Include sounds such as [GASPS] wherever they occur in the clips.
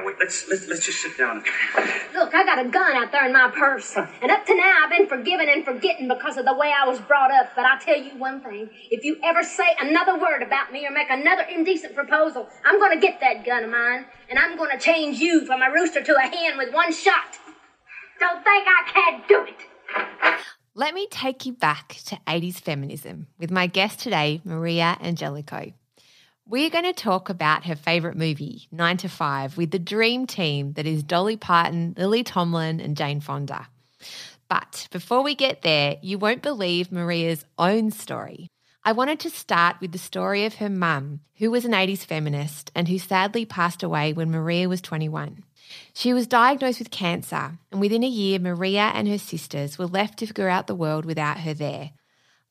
Now, wait, let's, let's, let's just sit down. Look, I got a gun out there in my purse. And up to now, I've been forgiven and forgetting because of the way I was brought up. But I'll tell you one thing. If you ever say another word about me or make another indecent proposal, I'm going to get that gun of mine. And I'm going to change you from a rooster to a hen with one shot. Don't think I can't do it. Let me take you back to 80s feminism with my guest today, Maria Angelico. We're going to talk about her favourite movie, 9 to 5, with the dream team that is Dolly Parton, Lily Tomlin, and Jane Fonda. But before we get there, you won't believe Maria's own story. I wanted to start with the story of her mum, who was an 80s feminist and who sadly passed away when Maria was 21. She was diagnosed with cancer, and within a year, Maria and her sisters were left to figure out the world without her there.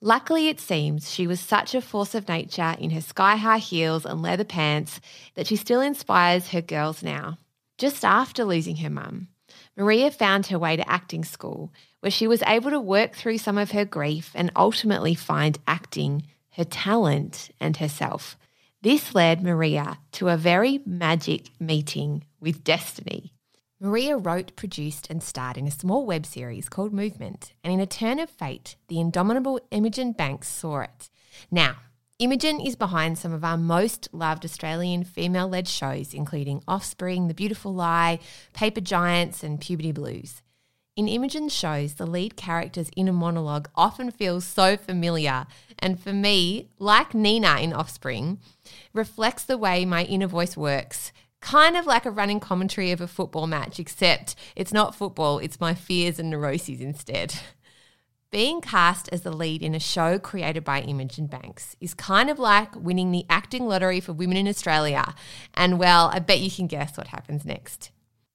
Luckily, it seems she was such a force of nature in her sky high heels and leather pants that she still inspires her girls now. Just after losing her mum, Maria found her way to acting school, where she was able to work through some of her grief and ultimately find acting, her talent, and herself. This led Maria to a very magic meeting with destiny. Maria wrote, produced, and starred in a small web series called Movement, and in a turn of fate, the indomitable Imogen Banks saw it. Now, Imogen is behind some of our most loved Australian female led shows, including Offspring, The Beautiful Lie, Paper Giants, and Puberty Blues. In Imogen's shows, the lead character's inner monologue often feels so familiar, and for me, like Nina in Offspring, reflects the way my inner voice works kind of like a running commentary of a football match, except it's not football, it's my fears and neuroses instead. [LAUGHS] Being cast as the lead in a show created by Imogen Banks is kind of like winning the acting lottery for women in Australia. And well, I bet you can guess what happens next.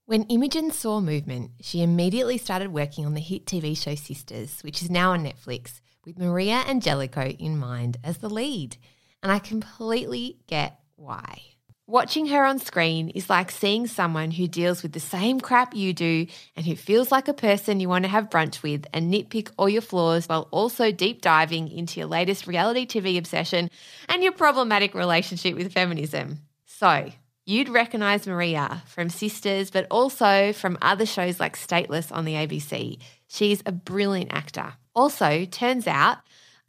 When Imogen saw Movement, she immediately started working on the hit TV show Sisters, which is now on Netflix, with Maria Angelico in mind as the lead. And I completely get why. Watching her on screen is like seeing someone who deals with the same crap you do and who feels like a person you want to have brunch with and nitpick all your flaws while also deep diving into your latest reality TV obsession and your problematic relationship with feminism. So, you'd recognize Maria from Sisters, but also from other shows like Stateless on the ABC. She's a brilliant actor. Also, turns out,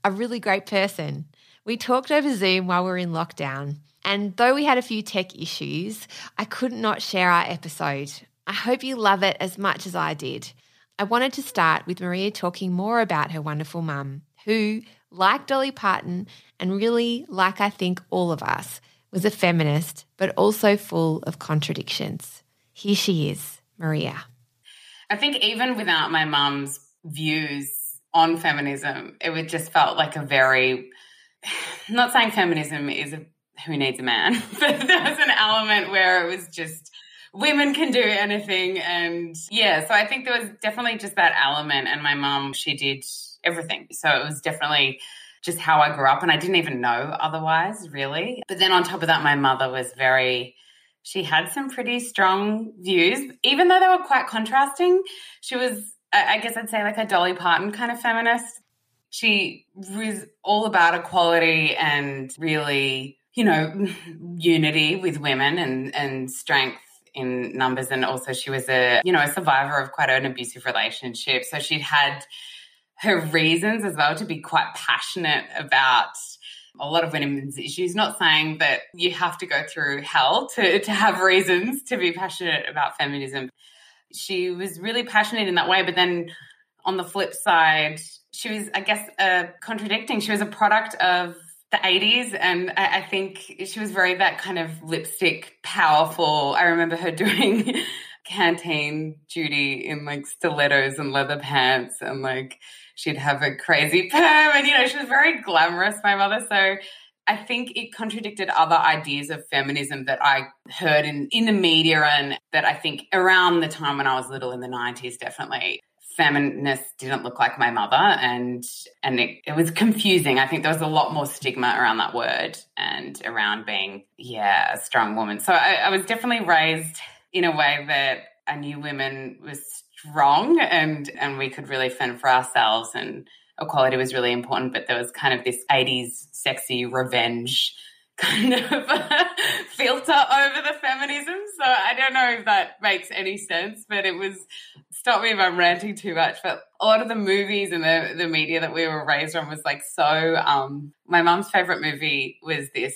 a really great person. We talked over Zoom while we were in lockdown. And though we had a few tech issues, I could not share our episode. I hope you love it as much as I did. I wanted to start with Maria talking more about her wonderful mum, who, like Dolly Parton, and really like I think all of us, was a feminist, but also full of contradictions. Here she is, Maria. I think even without my mum's views on feminism, it would just felt like a very, not saying feminism is a who needs a man? [LAUGHS] but there was an element where it was just women can do anything. And yeah, so I think there was definitely just that element. And my mom, she did everything. So it was definitely just how I grew up. And I didn't even know otherwise, really. But then on top of that, my mother was very, she had some pretty strong views, even though they were quite contrasting. She was, I guess I'd say, like a Dolly Parton kind of feminist. She was all about equality and really you know, [LAUGHS] unity with women and, and strength in numbers. And also she was a, you know, a survivor of quite an abusive relationship. So she'd had her reasons as well to be quite passionate about a lot of women's issues. Not saying that you have to go through hell to, to have reasons to be passionate about feminism. She was really passionate in that way, but then on the flip side, she was, I guess, uh, contradicting. She was a product of the 80s and I, I, think she was very that kind of lipstick powerful. I remember her [LAUGHS] doing canteen duty in like stilettos and leather pants and like she'd have a crazy [LAUGHS] perm and you know she was very glamorous my mother. So I think it contradicted other ideas of feminism that I heard in, in the media and that I think around the time when I was little in the 90s, definitely feminist didn't look like my mother and and it, it, was confusing. I think there was a lot more stigma around that word and around being yeah a strong woman. So I, I was definitely raised in a way that i knew women was strong and and we could really fend for ourselves and equality was really important but there was kind of this 80s sexy revenge kind of [LAUGHS] filter over the feminism. So I don't know if that makes any sense, but it was stop me if I'm ranting too much. But a lot of the movies and the, the media that we were raised on was like so um my mom's favorite movie was this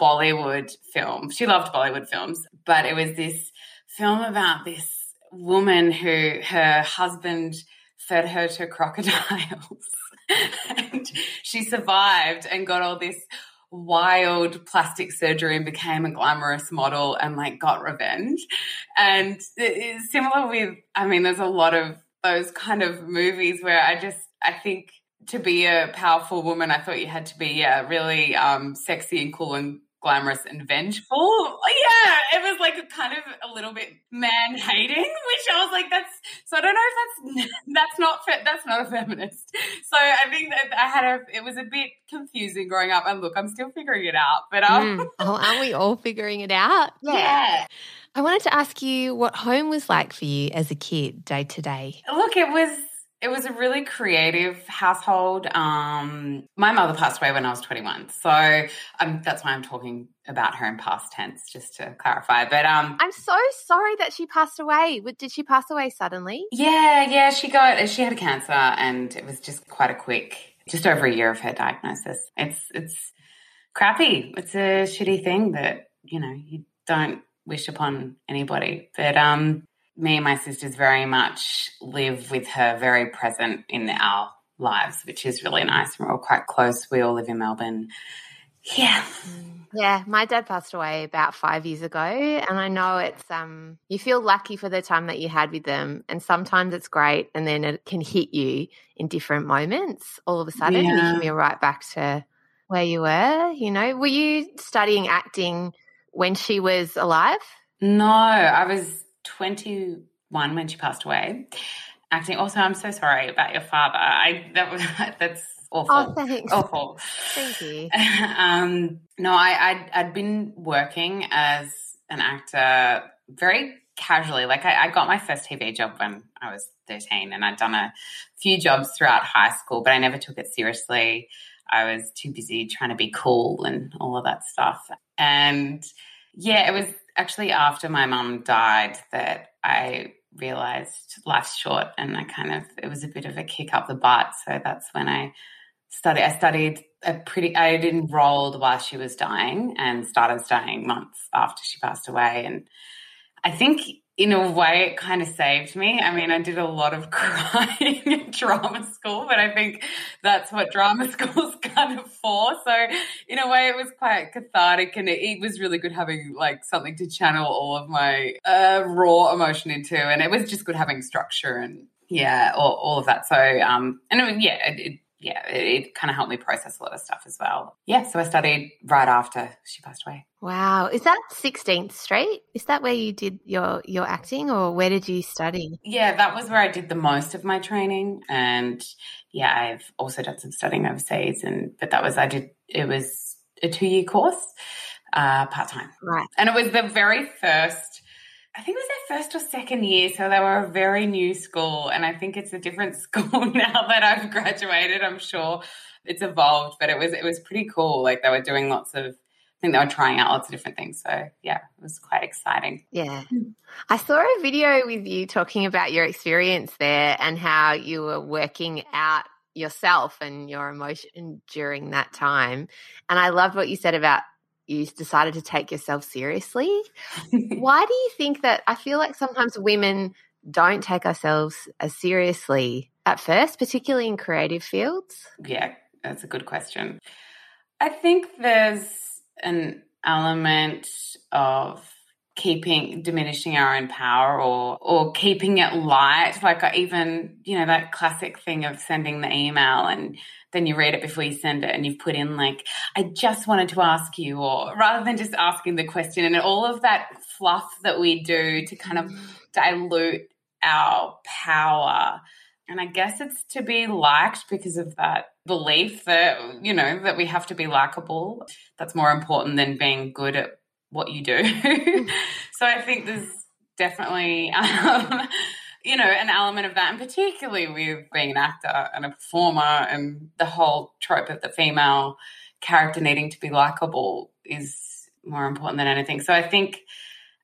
Bollywood film. She loved Bollywood films, but it was this film about this woman who her husband fed her to [LAUGHS] crocodiles [LAUGHS] and she survived and got all this wild plastic surgery and became a glamorous model and like got revenge. And it's similar with, I mean, there's a lot of those kind of movies where I just, I think to be a powerful woman, I thought you had to be, yeah, really um, sexy and cool and glamorous and vengeful. Yeah, it was like a kind of a little bit man hating, which I was like, that's so. I don't know if that's [LAUGHS] that's not that's not a feminist. So I think that I had a it was a bit confusing growing up. And look, I'm still figuring it out, but um, mm. oh, aren't we all figuring it out? Yeah. yeah. I wanted to ask you what home was like for you as a kid, day to day. Look, it was it was a really creative household. Um, my mother passed away when I was 21, so um, that's why I'm talking about her in past tense, just to clarify. But um, I'm so sorry that she passed away. Did she pass away suddenly? Yeah, yeah, she got she had a cancer, and it was just quite a quick, just over a year of her diagnosis. It's it's crappy. It's a shitty thing that you know you don't wish upon anybody. But um, me and my sisters very much live with her very present in our lives, which is really nice. We're all quite close. We all live in Melbourne. Yeah. Yeah, my dad passed away about five years ago, and I know it's um you feel lucky for the time that you had with them, and sometimes it's great, and then it can hit you in different moments all of a sudden, yeah. and you can be right back to where you were. You know, were you studying acting when she was alive? No, I was 21 when she passed away. Acting. Also, I'm so sorry about your father. I that was [LAUGHS] that's awful. Oh, thanks. Awful. Thank you. [LAUGHS] um, no, I I'd, I'd been working as an actor very casually. Like I, I, got my first TV job when I was 13 and I'd done a few jobs throughout high school, but I never took it seriously. I was too busy trying to be cool and all of that stuff. And yeah, it was actually after my mum died that I realized life's short and I kind of it was a bit of a kick up the butt. So that's when I studied I studied a pretty I enrolled while she was dying and started studying months after she passed away. And I think in a way, it kind of saved me. I mean, I did a lot of [LAUGHS] crying in drama school, but I think that's what drama [LAUGHS] school's kind of for. So, in a way, it was quite cathartic, and it, it was really good having like something to channel all of my uh, raw emotion into, and it was just good having structure and yeah, all, all of that. So, um, and I mean, yeah, it, it yeah, it, it kind of helped me process a lot of stuff as well. Yeah, so I studied right after she passed away. Wow, is that 16th Street? Is that where you did your your acting, or where did you study? Yeah, that was where I did the most of my training, and yeah, I've also done some studying overseas, and but that was I did it was a two year course, uh, part time, right, and it was the very first I think it was their first or second year, so they were a very new school, and I think it's a different [LAUGHS] school now that I've graduated. I'm sure it's evolved, but it was it was pretty cool. Like they were doing lots of I think they were trying out lots of different things. So yeah, it was quite exciting. Yeah. I saw a video with you talking about your experience there and how you were working out yourself and your emotion during that time. And I loved what you said about you decided to take yourself seriously. [LAUGHS] Why do you think that? I feel like sometimes women don't take ourselves as seriously at first, particularly in creative fields. Yeah, that's a good question. I think there's an element of keeping diminishing our own power or or keeping it light. Like even you know that classic thing of sending the email and then you read it before you send it and you've put in like i just wanted to ask you or rather than just asking the question. And all of that fluff that we do to kind of mm. dilute our power. And i guess it's to be liked because of that belief that you know that we have to be likable. That's more important than being good at what you do. [LAUGHS] so I think there's definitely, um, you know, an element of that, and particularly with being an actor and a performer and the whole trope of the female character needing to be likable is more important than anything. So I think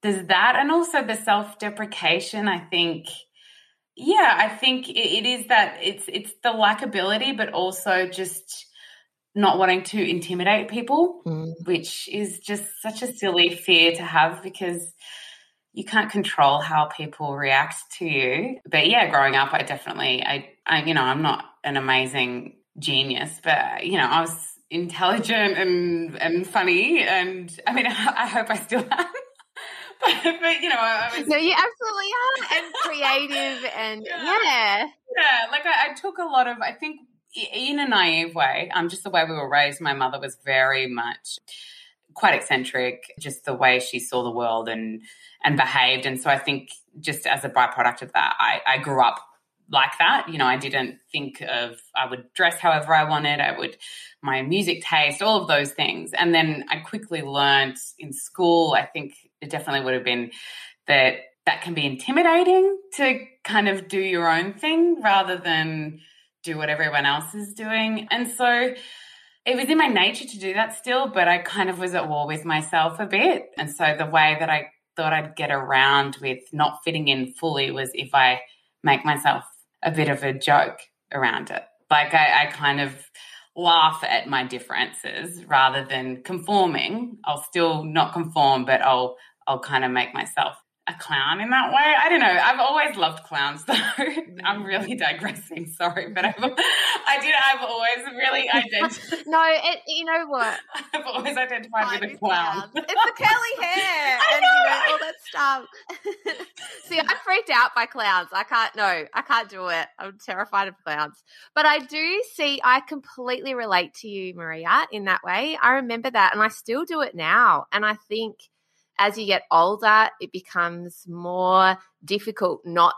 there's that, and also the self deprecation. I think, yeah, I think it, it is that it's it's the likability, but also just not wanting to intimidate people, Mm. which is just such a silly fear to have because you can't control how people react to you. But yeah, growing up, I definitely, I, I, you know, I'm not an amazing genius, but you know, I was intelligent and and funny, and I mean, I, [LAUGHS] I hope I still am. [LAUGHS] but, but you know, I, I was No, you absolutely are, and creative, and [LAUGHS] Yeah. yeah. yeah, like I, I took a lot of, I think, in a naive way, um, just the way we were raised. My mother was very much quite eccentric, just the way she saw the world and and behaved. And so I think just as a byproduct of that, I, I grew up like that. You know, I didn't think of I would dress however I wanted. I would my music taste, all of those things. And then I quickly learned in school. I think it definitely would have been that that can be intimidating to kind of do your own thing rather than do what everyone else is doing. And so it was in my nature to do that still, but I kind of was at war with myself a bit. And so the way that I thought I'd get around with not fitting in fully was if I make myself a bit of a joke around it. Like I, I kind of laugh at my differences rather than conforming. I'll still not conform, but I'll I'll kind of make myself a clown in that way. I don't know. I've always loved clowns, though. [LAUGHS] I'm mm. really digressing. Sorry, but I've, I did. I've always really [LAUGHS] identified. No, it, you know what? [LAUGHS] I've always identified with a clown. It's the curly hair I and know, you know all that stuff. See, I'm freaked out by clowns. I can't. No, I can't do it. I'm terrified of clowns. But I do see. I completely relate to you, Maria, in that way. I remember that, and I still do it now. And I think as you get older, it becomes more difficult not.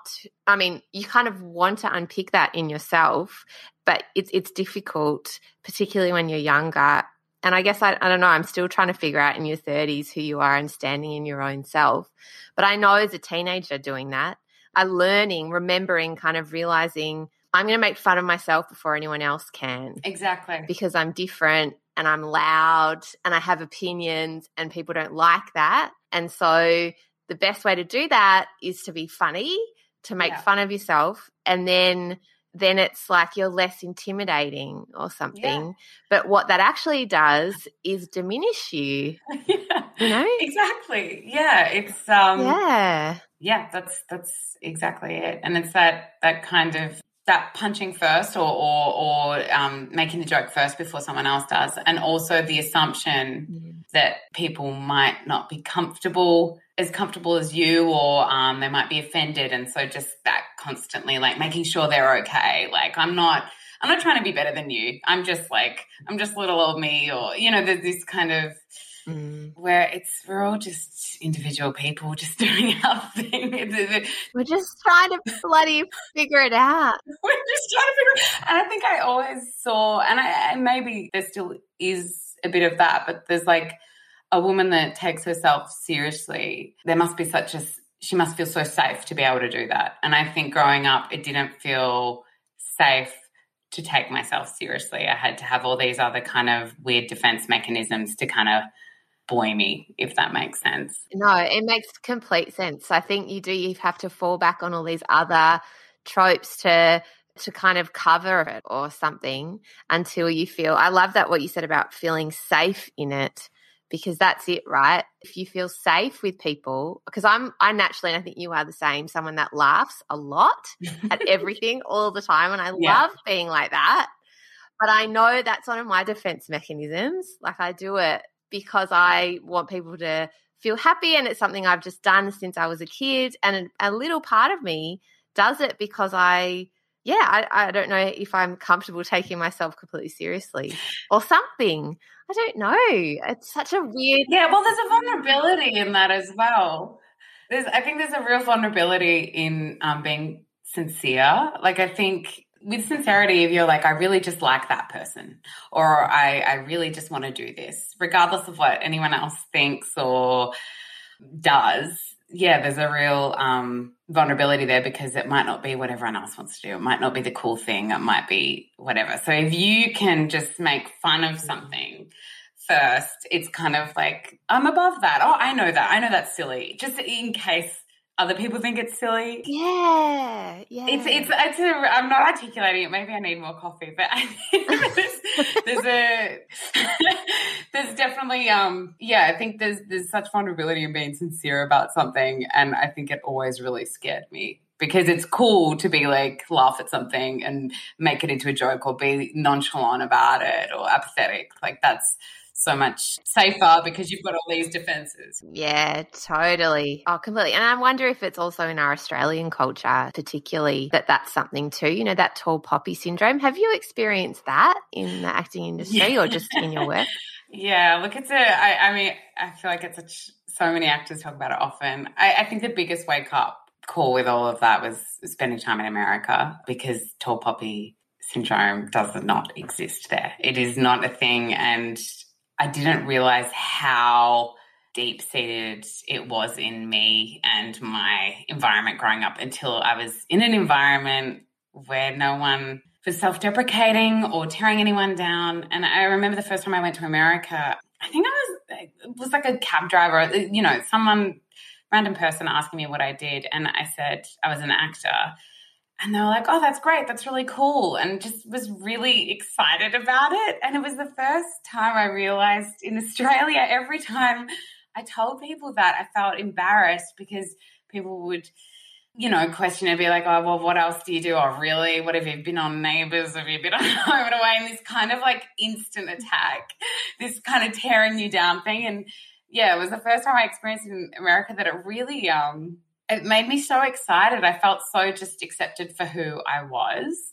I mean, you kind of want to unpick that in yourself, but it's it's difficult, particularly when you're younger. And I guess I, I don't know, I'm still trying to figure out in your 30s who you are and standing in your own self. But I know as a teenager doing that, I'm learning, remembering, kind of realizing I'm going to make fun of myself before anyone else can Exactly. because I'm different and I'm loud and I have opinions and people don't like that. And so the best way to do that is to be funny, to make Yeah. fun of yourself and then then it's like you're less intimidating or something. But what that actually does is diminish you, [LAUGHS] yeah. you know? Exactly. Yeah. It's um. yeah. yeah that's that's exactly it and it's that that kind of that punching first or or, or um, making the joke first before someone else does. And also the assumption that people might not be comfortable as comfortable as you or um, they might be offended. And so just that constantly like making sure they're okay. Like i'm not i'm not trying to be better than you. I'm just like i'm just little old me or you know there's this kind of Mm. where it's we're all just individual people just [LAUGHS] doing our thing. It's- it's- We're just trying to bloody figure it out. [LAUGHS] We're just trying to figure. And I think I always saw, and I and maybe there still is a bit of that, but there's like a woman that takes herself seriously. There must be such a she must feel so safe to be able to do that. And I think growing up, it didn't feel safe to take myself seriously. I had to have all these other kind of weird defense mechanisms to kind of buoy me, if that makes sense. No, it makes complete sense. I think you do you have to fall back on all these other tropes to to kind of cover it or something until you feel I love that what you said about feeling safe in it because that's it, right? If you feel safe with people because I'm I naturally and I think you are the same, someone that laughs a lot [LAUGHS] at everything all the time and I Yeah. love being like that. But I know that's one of my defense mechanisms. Like I do it because I want people to feel happy and it's something I've just done since I was a kid. And a, little part of me does it because I, yeah, I, I don't know if I'm comfortable taking myself completely seriously or something. I don't know. It's such a weird. Yeah, well, there's a vulnerability in that as well. There's, I think there's a real vulnerability in um, being sincere. Like, I think with sincerity, if you're like, I really just like that person, or I, I really just want to do this, regardless of what anyone else thinks or does. Yeah, there's a real um, vulnerability there because it might not be what everyone else wants to do. It might not be the cool thing. It might be whatever. So if you can just make fun of something first, it's kind of like, I'm above that. Oh, I know that. I know that's silly. Just in case other people think it's silly. Yeah, yeah. It's it's it's a, I'm not articulating it. Maybe I need more coffee, but I think [LAUGHS] there's, there's a [LAUGHS] there's definitely um yeah. I think there's there's such vulnerability in being sincere about something, and I think it always really scared me because it's cool to be like laugh at something and make it into a joke or be nonchalant about it or apathetic. Like that's so much safer because you've got all these defenses. Yeah, totally. Oh, completely. And I wonder if it's also in our Australian culture, particularly, that that's something too. You know, that tall poppy syndrome. Have you experienced that in the acting industry yeah. or just in your [LAUGHS] work? Yeah, look, it's a. I, I mean, I feel like it's a, so many actors talk about it often. I, I think the biggest wake up call with all of that was spending time in America because tall poppy syndrome does not exist there. It is not a thing. And I didn't realize how deep seated it was in me and my environment growing up until I was in an environment where no one was self deprecating or tearing anyone down. And I remember the first time I went to America, I think I was, was like a cab driver, you know, someone, random person asking me what I did. And I said I was an actor. And they were like, oh, that's great. That's really cool. And just was really excited about it. And it was the first time I realized in Australia, every time I told people that, I felt embarrassed because people would, you know, question and be like, oh, well, what else do you do? Oh, really? What have you been on Neighbours? Have you been on Home and Away? And this kind of like instant attack, this kind of tearing you down thing. And yeah, it was the first time I experienced in America that it really, um, it made me so excited. I felt so just accepted for who I was.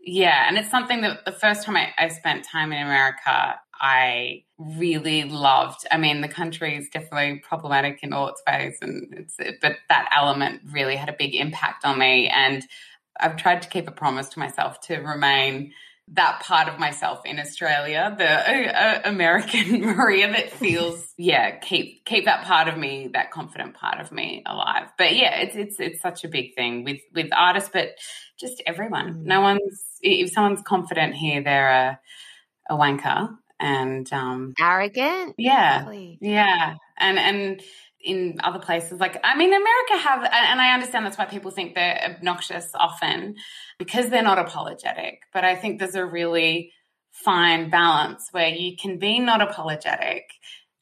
Yeah. And it's something that the first time I, I spent time in America, I really loved. I mean, the country is definitely problematic in all its ways, and it's but that element really had a big impact on me. And I've tried to keep a promise to myself to remain that part of myself in Australia, the uh, uh, American [LAUGHS] Maria that feels, yeah, keep keep that part of me, that confident part of me alive. But yeah, it's it's it's such a big thing with with artists, but just everyone. Mm. No one's if someone's confident here, they're a a wanker and um arrogant. Yeah, yeah, and and in other places. Like, I mean, America have, and I understand that's why people think they're obnoxious often because they're not apologetic. But I think there's a really fine balance where you can be not apologetic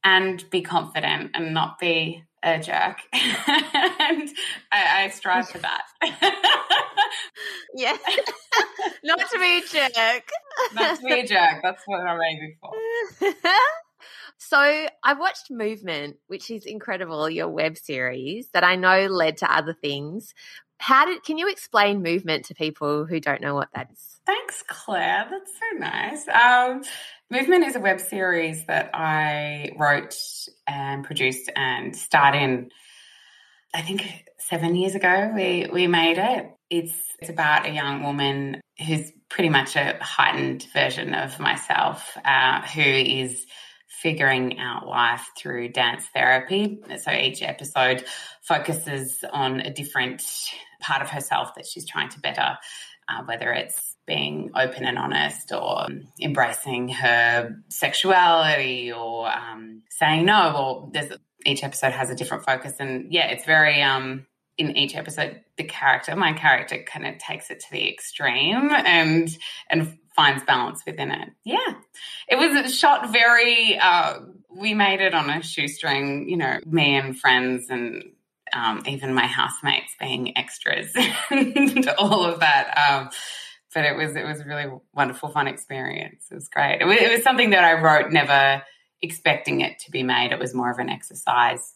and be confident and not be a jerk. [LAUGHS] and I, I strive for that. [LAUGHS] yeah. [LAUGHS] not to be a jerk. not to be a jerk. That's what I'm aiming for. So I watched Movement, which is incredible, your web series that I know led to other things. How did can you explain movement to people who don't know what that is? Thanks, Claire. That's so nice. Um, movement is a web series that I wrote and produced and starred in. I think seven years ago we we made it. It's it's about a young woman who's pretty much a heightened version of myself, uh, who is figuring out life through dance therapy. So each episode focuses on a different part of herself that she's trying to better, uh, whether it's being open and honest or embracing her sexuality or um, saying no or each episode has a different focus and yeah it's very um in each episode the character my character kind of takes it to the extreme and and finds balance within it. Yeah. It was shot very, uh, we made it on a shoestring, you know, me and friends and um, even my housemates being extras [LAUGHS] and all of that. Um, but it was it was a really wonderful, fun experience. It was great. It was, it was something that I wrote, never expecting it to be made. It was more of an exercise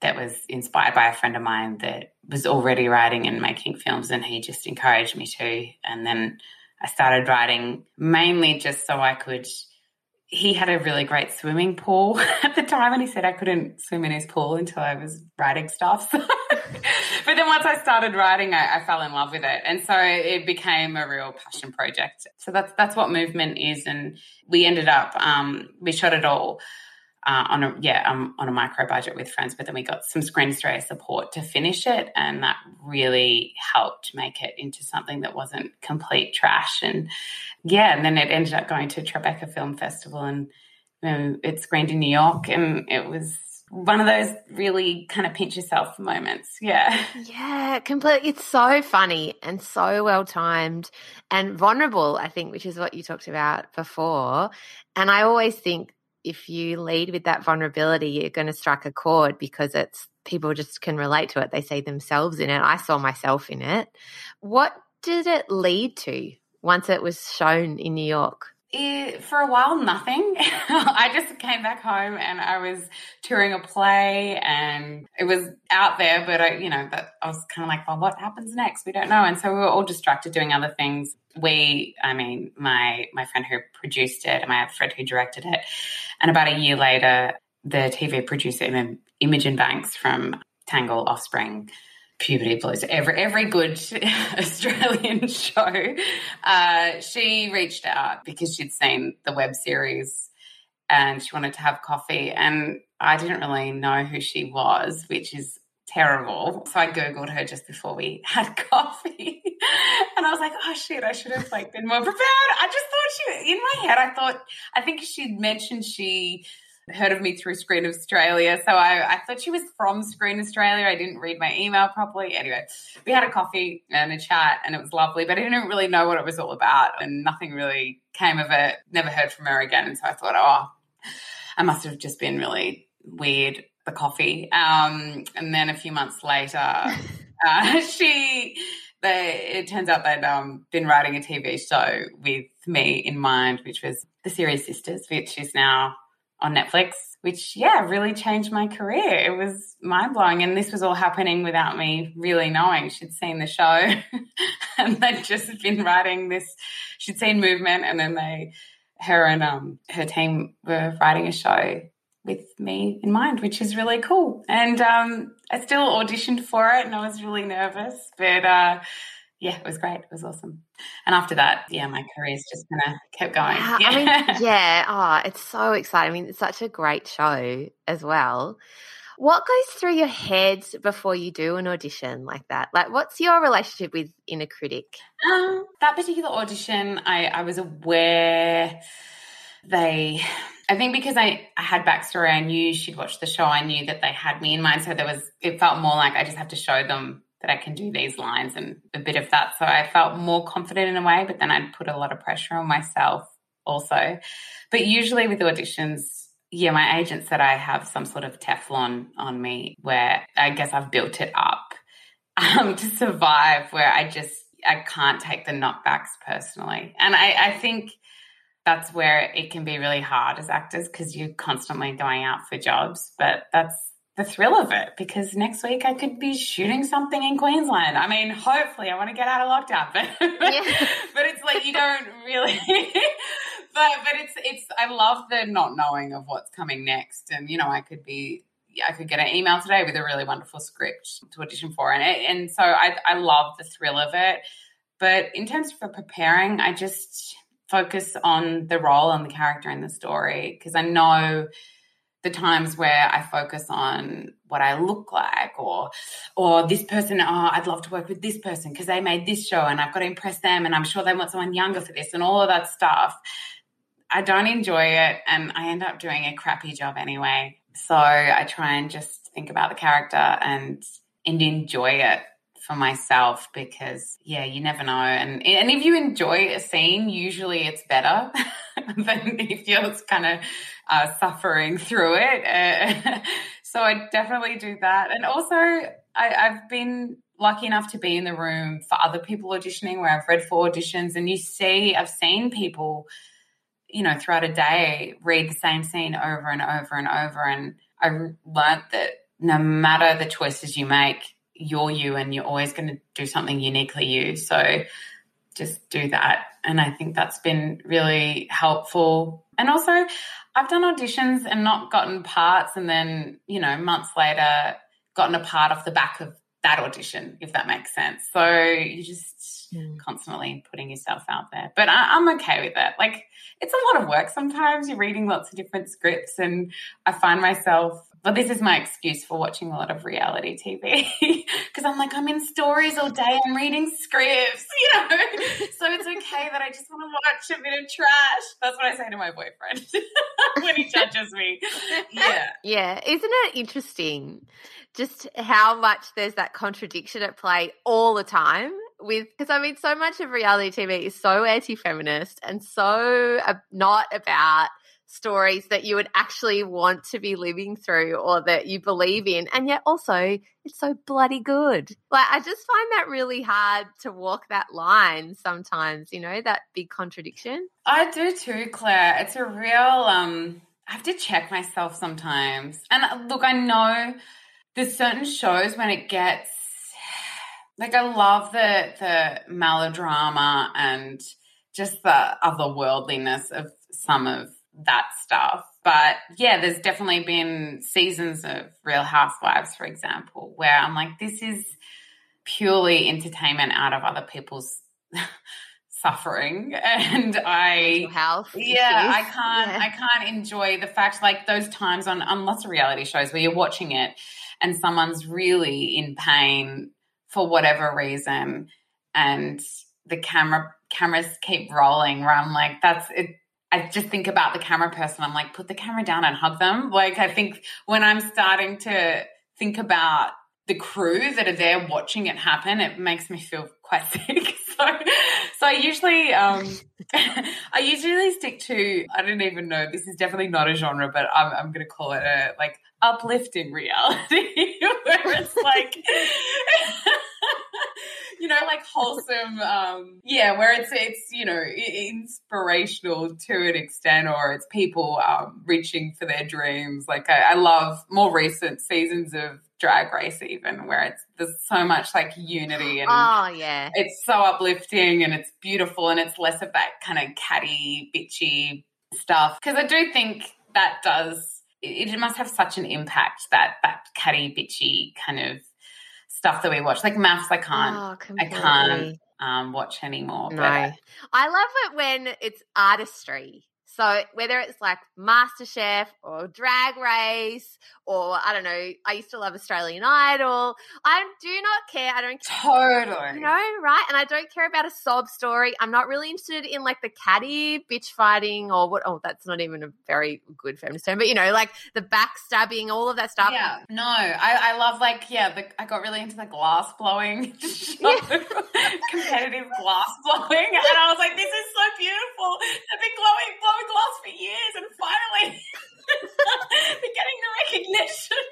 that was inspired by a friend of mine that was already writing and making films, and he just encouraged me to. And then I started writing mainly just so I could. He had a really great swimming pool [LAUGHS] at the time, and he said I couldn't swim in his pool until I was writing stuff. [LAUGHS] but then once I started writing, I, I, fell in love with it, and so it became a real passion project. So that's that's what movement is, and we ended up um, we shot it all uh, on a yeah um, on a micro budget with friends, but then we got some Screen support to finish it, and that really helped make it into something that wasn't complete trash. And yeah, and then it ended up going to Tribeca Film Festival and and it screened in New York, and it was one of those really kind of pinch yourself moments. Yeah. Yeah, completely. It's so funny and so well timed and vulnerable, I think, which is what you talked about before. And I always think if you lead with that vulnerability, you're going to strike a chord because it's people just can relate to it. They see themselves in it. I saw myself in it. What did it lead to once it was shown in New York? It, for a while, nothing. [LAUGHS] I just came back home and I was touring a play and it was out there, but I, you know, that I was kind of like, well, what happens next? We don't know. And so we were all distracted doing other things. We, I mean, my, my friend who produced it and my friend who directed it. And about a year later, the TV producer, Imogen Banks from Tangle Offspring, puberty blues. Every every good [LAUGHS] Australian show, uh, she reached out because she'd seen the web series and she wanted to have coffee. And I didn't really know who she was, which is terrible. So I googled her just before we [LAUGHS] had coffee, [LAUGHS] and I was like, "Oh shit, I should have like been more prepared." I just thought she in my head. I thought I think she'd mentioned she heard of me through Screen Australia. So I, I thought she was from Screen Australia. I didn't read my email properly. Anyway, we had a coffee and a chat and it was lovely, but I didn't really know what it was all about and nothing really came of it. Never heard from her again. And so I thought, oh, I must have just been really weird, the coffee. Um, and then a few months later, [LAUGHS] uh, [LAUGHS] she, they, it turns out they'd um, been writing a TV show with me in mind, which was the series Sisters, which is now on Netflix, which, yeah, really changed my career. It was mind blowing. And this was all happening without me really knowing. She'd seen the show [LAUGHS] and they'd just been writing this, she'd seen movement and then they, her and um, her team were writing a show with me in mind, which is really cool. And um, I still auditioned for it and I was really nervous, but uh, yeah, it was great. It was awesome. And after that, yeah, my career's just kind of kept going. Wow. Yeah. I mean, [LAUGHS] yeah, oh, it's so exciting. I mean, it's such a great show as well. What goes through your head before you do an audition like that? Like, what's your relationship with Inner Critic? Um, that particular audition, I, I was aware they I think because I, I had backstory, I knew she'd watched the show. I knew that they had me in mind. So there was, it felt more like I just have to show them that I can do these lines and a bit of that. So I felt more confident in a way, but then I'd put a lot of pressure on myself also. But usually with auditions, yeah, my agent said I have some sort of Teflon on me where I guess I've built it up [LAUGHS] um, to survive, where I just, I can't take the knockbacks personally. And I, I think that's where it can be really hard as actors because you're constantly going out for jobs. But that's the thrill of it because next week I could be shooting something in Queensland. I mean, hopefully I want to get out of lockdown, but [LAUGHS] yeah. [LAUGHS] but it's like you don't really [LAUGHS] but but it's it's I love the not knowing of what's coming next and you know, I could be I could get an email today with a really wonderful script to audition for and it, and so I I love the thrill of it. But in terms of preparing, I just focus on the role and the character in the story because I know the times where I focus on what I look like or or this person, oh, I'd love to work with this person because they made this show and I've got to impress them and I'm sure they want someone younger for this and all of that stuff. I don't enjoy it and I end up doing a crappy job anyway. So I try and just think about the character and and enjoy it for myself because yeah, you never know. And and if you enjoy a scene, usually it's better [LAUGHS] than if you're kind of uh, suffering through it. Uh, [LAUGHS] so I definitely do that. And also, I, I've been lucky enough to be in the room for other people auditioning where I've read for auditions, and you see, I've seen people, you know, throughout a day read the same scene over and over and over. And I learned that no matter the choices you make, you're you and you're always going to do something uniquely you. So just do that. And I think that's been really helpful. And also, I've done auditions and not gotten parts, and then, you know, months later, gotten a part off the back of that audition, if that makes sense. So you're just mm. constantly putting yourself out there. But I, am okay with it. Like, it's a lot of work sometimes. You're reading lots of different scripts, and I find myself but this is my excuse for watching a lot of reality TV because [LAUGHS] I'm like, I'm in stories all day, I'm reading scripts, [LAUGHS] you know. so it's okay that I just want to watch a bit of trash. That's what I say to my boyfriend [LAUGHS] when he judges me. Yeah. Yeah. Isn't it interesting just how much there's that contradiction at play all the time? With because I mean, so much of reality TV is so anti-feminist and so uh, not about stories that you would actually want to be living through or that you believe in. And yet also it's so bloody good. Like I just find that really hard to walk that line sometimes, you know, that big contradiction. I do too, Claire. It's a real um I have to check myself sometimes. And uh, look, I know there's certain shows when it gets [SIGHS] like I love the the melodrama and just the otherworldliness of some of that stuff. But yeah, there's definitely been seasons of Real Housewives, for example, where I'm like, this is purely entertainment out of other people's [LAUGHS] suffering [LAUGHS] and i health yeah issues. i can't yeah. i can't enjoy the fact like those times on on lots of reality shows where you're watching it and someone's really in pain for whatever reason and the camera cameras keep rolling where i'm like that's it I just think about the camera person. I'm like, put the camera down and hug them. Like, I think when I'm starting to think about the crew that are there watching it happen, it makes me feel quite [LAUGHS] sick. So, so I usually, um, [LAUGHS] I usually stick to. I don't even know. This is definitely not a genre, but I'm, I'm going to call it a like uplifting reality, [LAUGHS] where it's like you know, like wholesome, um, yeah, where it's it's you know inspirational to an extent, or it's people um, reaching for their dreams. Like I, I love more recent seasons of Drag Race, even where it's there's so much like unity and [GASPS] oh yeah, it's so uplifting and it's beautiful and it's less of that kind of catty, bitchy stuff. Because I do think that does it, it must have such an impact that that catty, bitchy kind of stuff that we watch. Like MAFS, I can't, oh, I can't um, watch anymore. No, but, I love it when it's artistry. So whether it's like MasterChef or Drag Race or I don't know, I used to love Australian Idol. I do not care. I don't care. Totally. You know, right? And I don't care about a sob story. I'm not really interested in like the catty bitch fighting or what oh, that's not even a very good feminist term, but you know, like the backstabbing, all of that stuff. Yeah. No, I, I love like, yeah, the, I got really into the glass blowing [LAUGHS] [LAUGHS] competitive glass blowing. And I was like, this is so beautiful. I've been glowing, blowing glass for years and finally [LAUGHS] they're getting the recognition.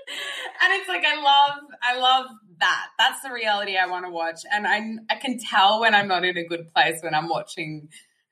And it's like I love I love that. That's the reality I want to watch. And I I can tell when I'm not in a good place when I'm watching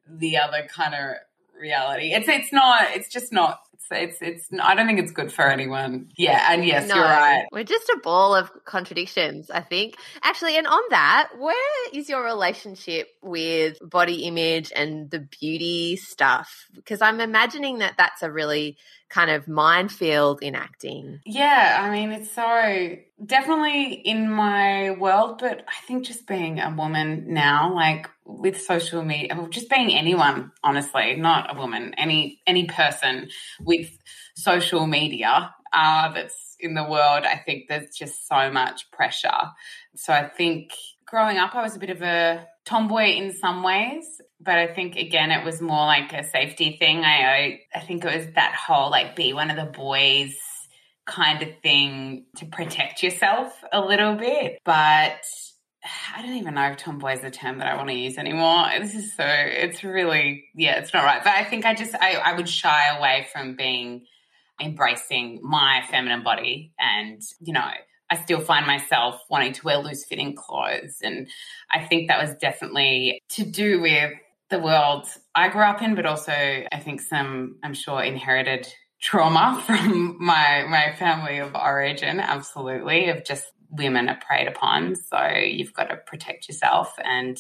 the other kind of reality. It's it's not it's just not it's it's I don't think it's good for anyone. Yeah, and yes, no, you're right. We're just a ball of contradictions, I think. Actually, and on that, where is your relationship with body image and the beauty stuff? Because I'm imagining that that's a really kind of minefield in acting. Yeah, I mean, it's so definitely in my world, but I think just being a woman now, like with social media, just being anyone, honestly, not a woman, any any person with social media uh, that's in the world, I think there's just so much pressure. So I think growing up, I was a bit of a tomboy in some ways, but I think again it was more like a safety thing. I, I I, think it was that whole like be one of the boys kind of thing to protect yourself a little bit. But I don't even know if tomboy is a term that I want to use anymore. This is so it's really yeah, it's not right. But I think I just I, I would shy away from being embracing my feminine body and you know I still find myself wanting to wear loose fitting clothes. And I think that was definitely to do with the world I grew up in, but also I think some, I'm sure, inherited trauma [LAUGHS] from my my family of origin. Absolutely, of just women are preyed upon, so you've got to protect yourself. And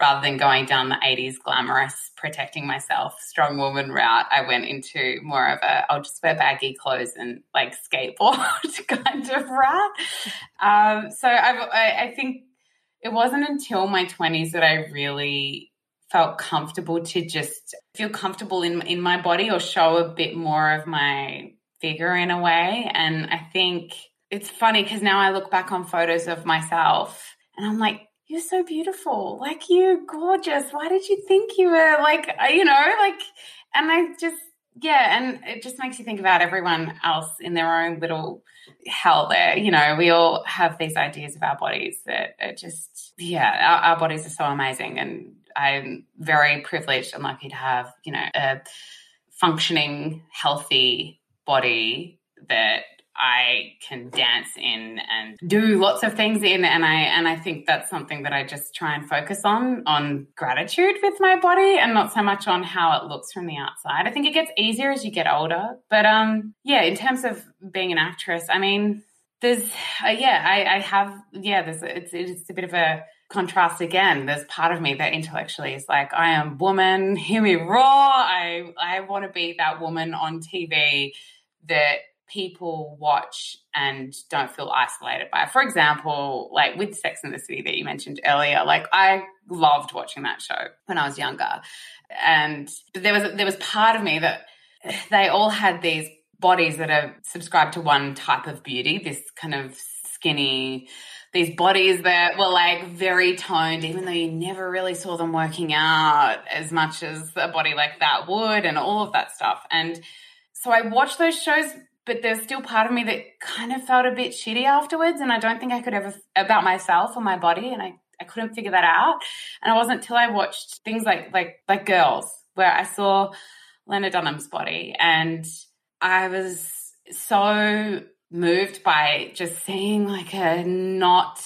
rather than going down the 80s glamorous protecting myself strong woman route, I went into more of a I'll just wear baggy clothes and like skateboard [LAUGHS] kind of route. Um, so I, I think it wasn't until my 20s that I really felt comfortable to just feel comfortable in in my body or show a bit more of my figure in a way. And I think it's funny because now I look back on photos of myself and I'm like, you're so beautiful. Like, you're gorgeous. Why did you think you were like, uh, you know, like, and I just, yeah, and it just makes you think about everyone else in their own little hell there. You know, we all have these ideas of our bodies that are just, yeah, our, our bodies are so amazing. And I'm very privileged and lucky to have, you know, a functioning, healthy body that I can dance in and do lots of things in and I and I think that's something that I just try and focus on on gratitude with my body and not so much on how it looks from the outside. I think it gets easier as you get older, but um yeah, in terms of being an actress, I mean there's uh, yeah, I I have yeah, there's it's it's a bit of a contrast again there's part of me that intellectually is like i am woman [LAUGHS] hear me roar i i want to be that woman on tv that people watch and don't feel isolated by. For example, like with Sex and the City that you mentioned earlier, like I loved watching that show when I was younger. And there was there was part of me that they all had these bodies that are subscribed to one type of beauty, this kind of skinny these bodies that were like very toned, even though you never really saw them working out as much as a body like that would, and all of that stuff. And so I watched those shows but there's still part of me that kind of felt a bit shitty afterwards and i don't think i could ever about myself or my body and i, I couldn't figure that out. And it wasn't until i watched things like like like girls where i saw lena dunham's body and i was so moved by just seeing like a not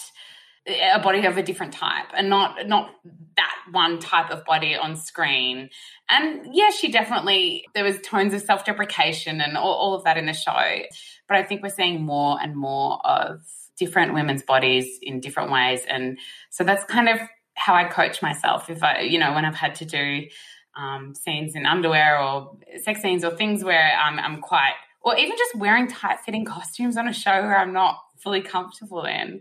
a body of a different type and not not that one type of body on screen. And yeah she definitely there was tones of self-deprecation and all, all of that in the show. But i think we're seeing more and more of different women's bodies in different ways. And so that's kind of how i coach myself. If i you know when i've had to do um, scenes in underwear or sex scenes or things where um, i'm quite or even just wearing tight fitting costumes on a show where i'm not fully comfortable in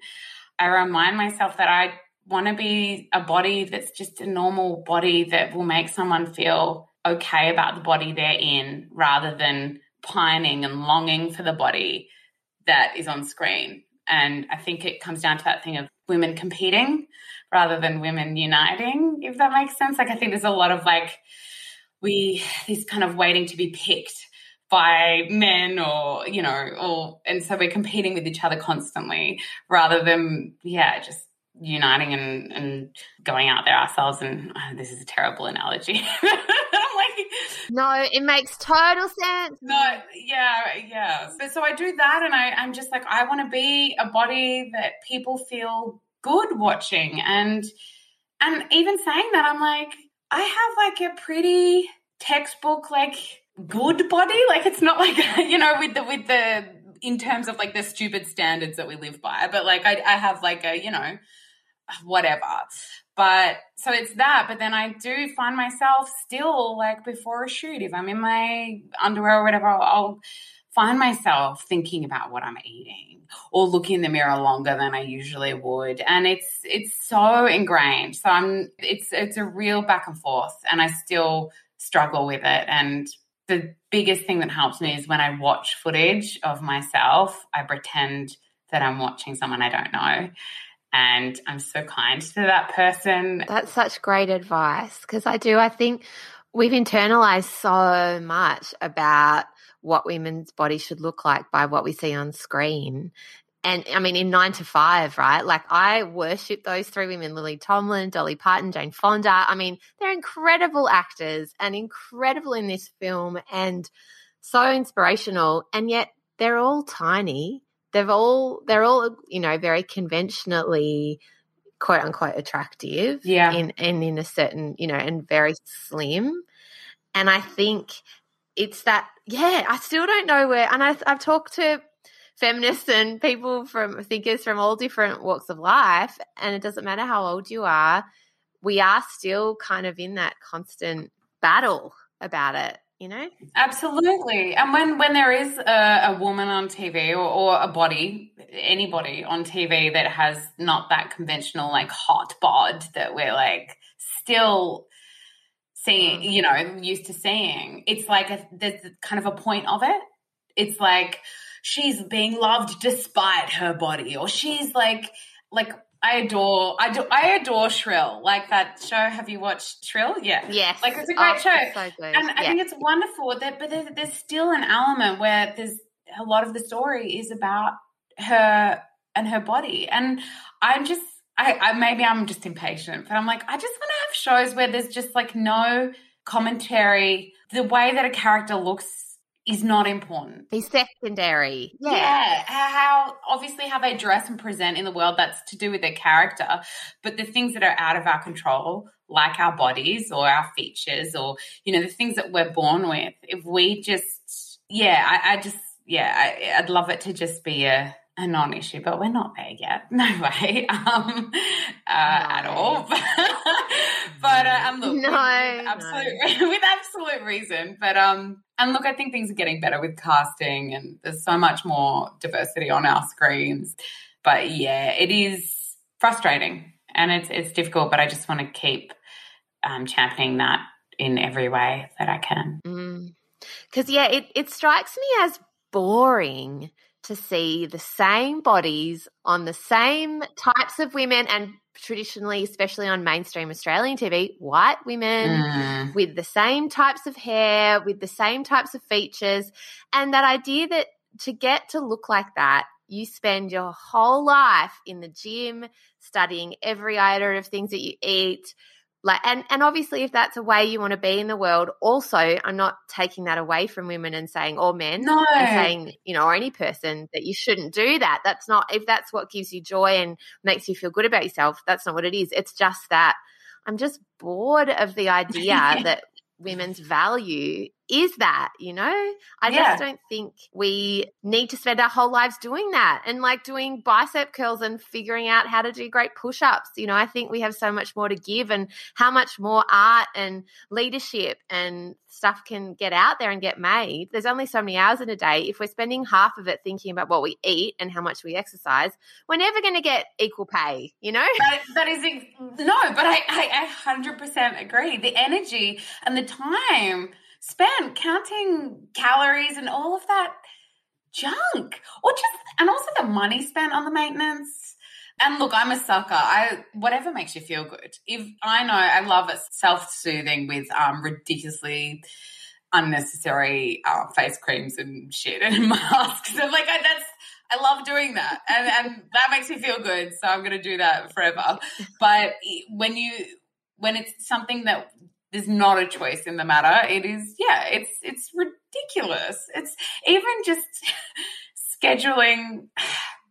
I remind myself that I want to be a body that's just a normal body that will make someone feel okay about the body they're in rather than pining and longing for the body that is on screen. And I think it comes down to that thing of women competing rather than women uniting, if that makes sense. Like, I think there's a lot of like, we, this kind of waiting to be picked by men or you know or and so we're competing with each other constantly rather than yeah just uniting and and going out there ourselves. And oh, this is a terrible analogy. [LAUGHS] Like no it makes total sense. No yeah yeah. But so i do that and i i'm just like i want to be a body that people feel good watching. And and even saying that i'm like i have like a pretty textbook like good body. Like it's not like [LAUGHS] you know with the with the in terms of like the stupid standards that we live by. But like I, I have like a you know whatever. But so it's that. But then I do find myself still like before a shoot, if I'm in my underwear or whatever, I'll, I'll find myself thinking about what I'm eating or look in the mirror longer than I usually would. And it's it's so ingrained. So I'm it's it's a real back and forth and I still struggle with it and the biggest thing that helps me is when I watch footage of myself, I pretend that I'm watching someone I don't know. And I'm so kind to that person. That's such great advice because I do. I think we've internalized so much about what women's bodies should look like by what we see on screen and I mean, in nine to five, right? Like, I worship those three women Lily Tomlin, Dolly Parton, Jane Fonda. I mean, they're incredible actors and incredible in this film and so inspirational. And yet, they're all tiny. They've all, they're all, you know, very conventionally quote unquote attractive. Yeah. In, and in a certain, you know, and very slim. And I think it's that, yeah, I still don't know where, and I, I've talked to feminists and people from thinkers from all different walks of life. And it doesn't matter how old you are, we are still kind of in that constant battle about it. You know, absolutely. And when when there is a, a woman on TV or, or a body, anybody on TV that has not that conventional like hot bod that we're like still seeing, mm. you know, used to seeing, it's like a, there's kind of a point of it it's like she's being loved despite her body, or she's like like I adore I do I adore Shrill. Like that show. Have you watched Shrill? Yeah. Yes. Like it's a great Oh, show. so. And I Yeah. think it's wonderful that but there, there's still an element where there's a lot of the story is about her and her body. And I'm just I, I maybe I'm just impatient, but I'm like, I just want to have shows where there's just like no commentary. The way that a character looks is not important. He's secondary. Yeah. How obviously how they dress and present in the world, that's to do with their character. But the things that are out of our control, like our bodies or our features or, you know, the things that we're born with, if we just, yeah, I, I just, yeah, I, I'd love it to just be a, a non-issue, but we're not there yet. [LAUGHS] No way, [LAUGHS] um, uh, at all. [LAUGHS] but uh, um, look, No, with, absolute, with absolute reason. But um, and look, I think things are getting better with casting, and there's so much more diversity on our screens. But yeah, it is frustrating and it's it's difficult. But I just want to keep um, championing that in every way that I can. Because, yeah, it, it strikes me as boring to see the same bodies on the same types of women and traditionally, especially on mainstream Australian TV, white women Mm. with the same types of hair, with the same types of features. And that idea that to get to look like that, you spend your whole life in the gym studying every iota of things that you eat. Like and, and obviously if that's a way you want to be in the world, also I'm not taking that away from women and saying or men No. and saying, you know, or any person that you shouldn't do that. That's not if that's what gives you joy and makes you feel good about yourself, that's not what it is. It's just that I'm just bored of the [LAUGHS] idea that women's value is that, you know? I Yeah. just don't think we need to spend our whole lives doing that and like doing bicep curls and figuring out how to do great push ups. You know, I think we have so much more to give and how much more art and leadership and stuff can get out there and get made. There's only so many hours in a day. If we're spending half of it thinking about what we eat and how much we exercise, we're never going to get equal pay, you know? that, that is no, but I, I, I 100% agree. The energy and the time spent counting calories and all of that junk, or just and also the money spent on the maintenance. And look, I'm a sucker. I whatever makes you feel good. If I know, I love it self-soothing with um ridiculously unnecessary uh, face creams and shit and [LAUGHS] masks. I'm like, I, that's I love doing that, and and that makes me feel good. So I'm going to do that forever. But when you when it's something that there's not a choice in the matter, it is yeah, it's it's ridiculous. It's even just [LAUGHS] scheduling. [SIGHS]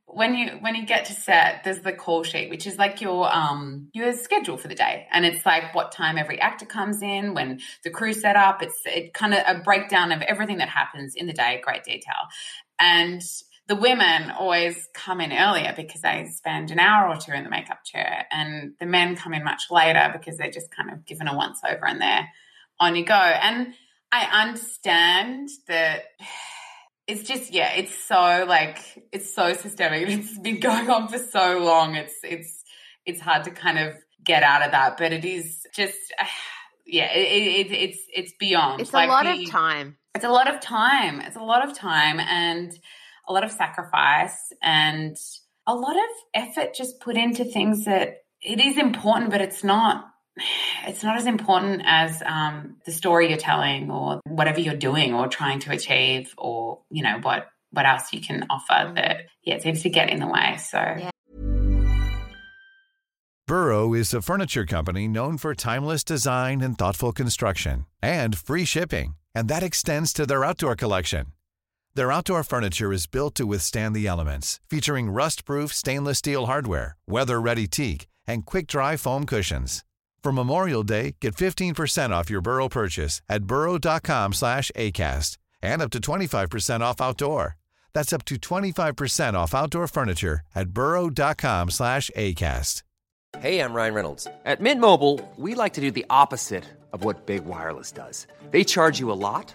When you when you get to set, there's the call sheet, which is like your um your schedule for the day, and it's like what time every actor comes in, when the crew set up. It's it kind of a breakdown of everything that happens in the day, great detail, and the women always come in earlier because they spend an hour or two in the makeup chair, and the men come in much later because they're just kind of given a once over and they're on you go. And I understand that it's just yeah, it's so like it's so systemic. [LAUGHS] It's been going on for so long. It's it's it's hard to kind of get out of that, but it is just [SIGHS] yeah, it, it, it's it's beyond. It's Like a lot the- of time. it's a lot of time. It's a lot of time and a lot of sacrifice and a lot of effort just put into things that it is important, but it's not. It's not as important as um, the story you're telling, or whatever you're doing, or trying to achieve, or you know what what else you can offer. That yeah, it seems to get in the way. So Yeah. Burrow is a furniture company known for timeless design and thoughtful construction and free shipping, and that extends to their outdoor collection. Their outdoor furniture is built to withstand the elements, featuring rust-proof stainless steel hardware, weather-ready teak, and quick-dry foam cushions. For Memorial Day, get 15% off your Burrow purchase at burrow.com slash ACAST and up to 25% off outdoor. That's up to 25% off outdoor furniture at burrow.com slash ACAST. Hey, I'm Ryan Reynolds. At Mint Mobile, we like to do the opposite of what Big Wireless does. They charge you a lot,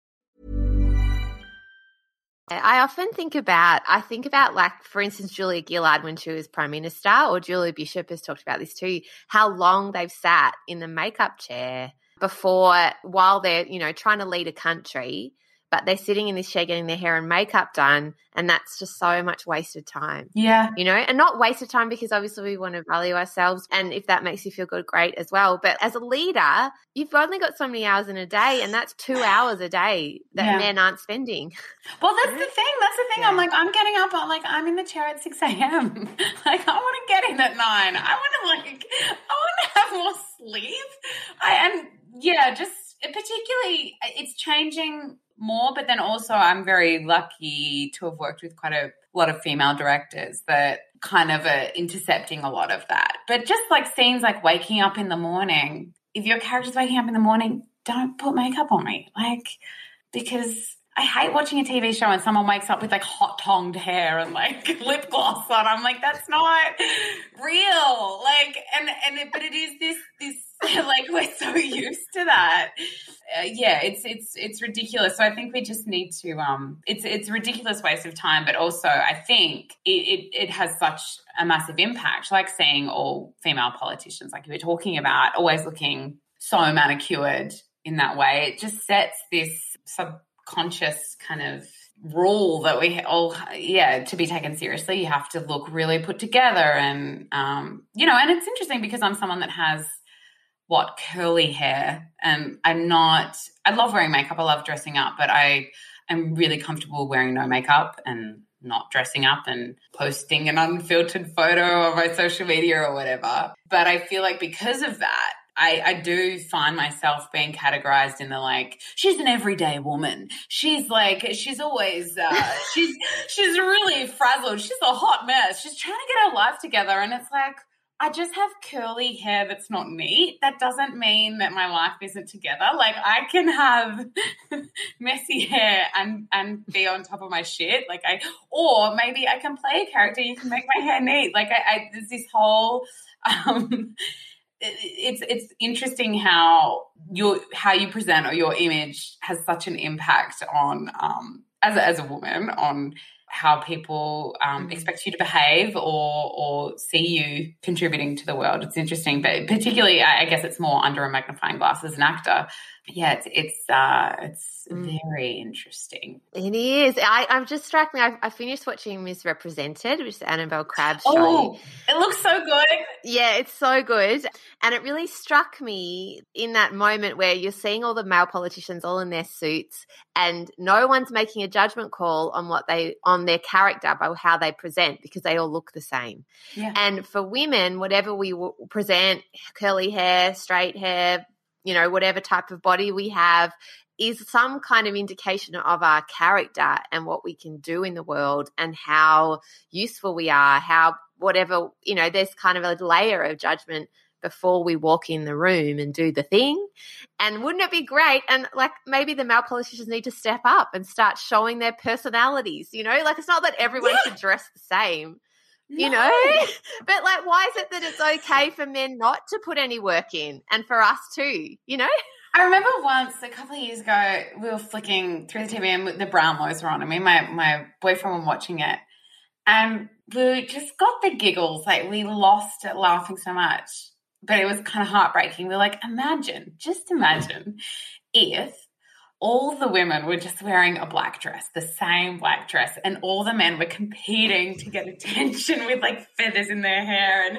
I often think about, I think about like, for instance, Julia Gillard when she was prime minister, or Julie Bishop has talked about this too, how long they've sat in the makeup chair before, while they're, you know, trying to lead a country but they're sitting in this chair getting their hair and makeup done and that's just so much wasted time Yeah. you know and not wasted time because obviously we want to value ourselves and if that makes you feel good great as well but as a leader you've only got so many hours in a day and that's two hours a day that Yeah. men aren't spending Well, that's [LAUGHS] the thing. That's the thing. I'm like, I'm getting up. I'm like, I'm in the chair at 6 a.m. [LAUGHS] like, I want to get in at 9. I want to, like, I want to have more sleep. I, am yeah, just particularly, it's changing more, but then also I'm very lucky to have worked with quite a lot of female directors that kind of are intercepting a lot of that. But just like scenes like waking up in the morning, if your character's waking up in the morning, don't put makeup on me. Like, because I hate watching a TV show and someone wakes up with like hot tongued hair and like [LAUGHS] lip gloss on. I'm like, that's not real. Like, and and it, but it is this this [LAUGHS] like we're so [LAUGHS] used to that. Uh, yeah, it's it's it's ridiculous. So I think we just need to um, it's it's a ridiculous waste of time, but also I think it it, it has such a massive impact. Like seeing all female politicians, like you were talking about, always looking so manicured in that way. It just sets this subconscious kind of rule that we all yeah to be taken seriously you have to look really put together and um you know and it's interesting because i'm someone that has what curly hair. And i'm not i love wearing makeup. I love dressing up but i am really comfortable wearing no makeup and not dressing up and posting an unfiltered photo on my social media or whatever. But i feel like because of that I, I do find myself being categorized in the like she's an everyday woman. She's like she's always uh, she's [LAUGHS] she's really frazzled. She's a hot mess. She's trying to get her life together. And it's like I just have curly hair that's not neat. That doesn't mean that my life isn't together. Like I can have [LAUGHS] messy hair and and be on top of my shit. Like I, or maybe I can play a character. You can make my hair neat. Like I, I there's this whole. Um, [LAUGHS] it's it's interesting how your how you present or your image has such an impact on um as a, as a woman on how people um, expect you to behave or or see you contributing to the world. It's interesting, but particularly, I I guess it's more under a magnifying glass as an actor. Yeah, it's it's uh, it's very interesting. It is. I, I'm just struck. I, I finished watching Ms Represented, which is Annabel Crabb's show. Oh, it looks so good. Yeah, it's so good. And it really struck me in that moment where you're seeing all the male politicians all in their suits and no one's making a judgment call on what they on their character by how they present because they all look the same. Yeah. And for women, whatever we present, curly hair, straight hair, you know, whatever type of body we have is some kind of indication of our character and what we can do in the world and how useful we are, how whatever, you know, there's kind of a layer of judgment before we walk in the room and do the thing. And wouldn't it be great? And like maybe the male politicians need to step up and start showing their personalities, you know? Like it's not that everyone should dress the same. You No. know, [LAUGHS] but like, why is it that it's okay for men not to put any work in, and for us too? You know, I remember once a couple of years ago, we were flicking through the TV and the Brown Brownlows were on. I mean, my my boyfriend were watching it, and we just got the giggles. Like we lost it laughing so much, but it was kind of heartbreaking. We are like, imagine, just imagine, if all the women were just wearing a black dress, the same black dress, and all the men were competing to get attention with like feathers in their hair and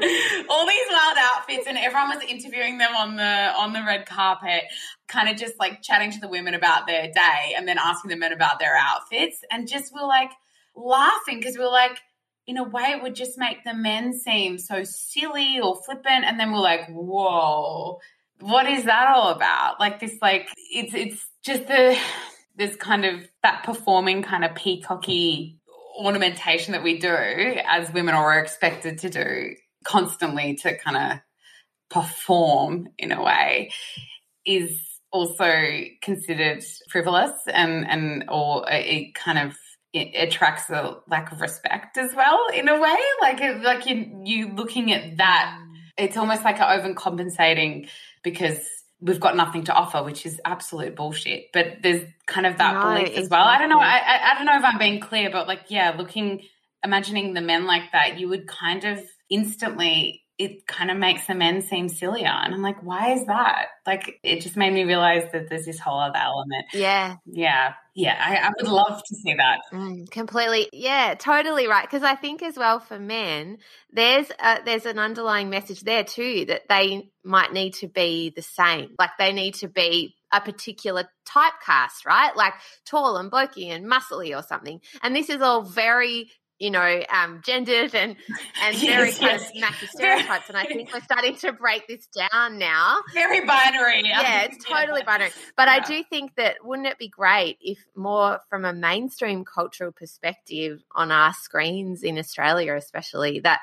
all these wild outfits, and everyone was interviewing them on the on the red carpet, kind of just like chatting to the women about their day and then asking the men about their outfits, and just we're like laughing because we're like. In a way, it would just make the men seem so silly or flippant, and then we're like, "Whoa, what is that all about like this like it's it's just the this kind of that performing kind of peacocky ornamentation that we do as women or are expected to do constantly to kind of perform in a way is also considered frivolous and and or it kind of it attracts a lack of respect as well in a way. Like it, like you you looking at that it's almost like overcompensating because we've got nothing to offer, which is absolute bullshit. But there's kind of that No, belief as well. I don't know. I. I I don't know if I'm being clear, but like yeah, looking, imagining the men like that, you would kind of instantly. It kind of makes the men seem sillier. And I'm like, why is that? Like, it just made me realize that there's this whole other element. Yeah, Yeah. Yeah. I, I would love to see that. Mm, completely. Yeah, totally right. Because I think as well for men, there's a, there's an underlying message there too that they might need to be the same. Like they need to be a particular typecast, right? Like tall and bulky and muscly or something. And this is all very you know, um, gendered and and [LAUGHS] very Yes, kind yes. of smacky stereotypes. And I think we're [LAUGHS] starting to break this down now. Very binary. yeah, [LAUGHS] it's totally binary. But I do think that wouldn't it be great if more from a mainstream cultural perspective on our screens in Australia, especially that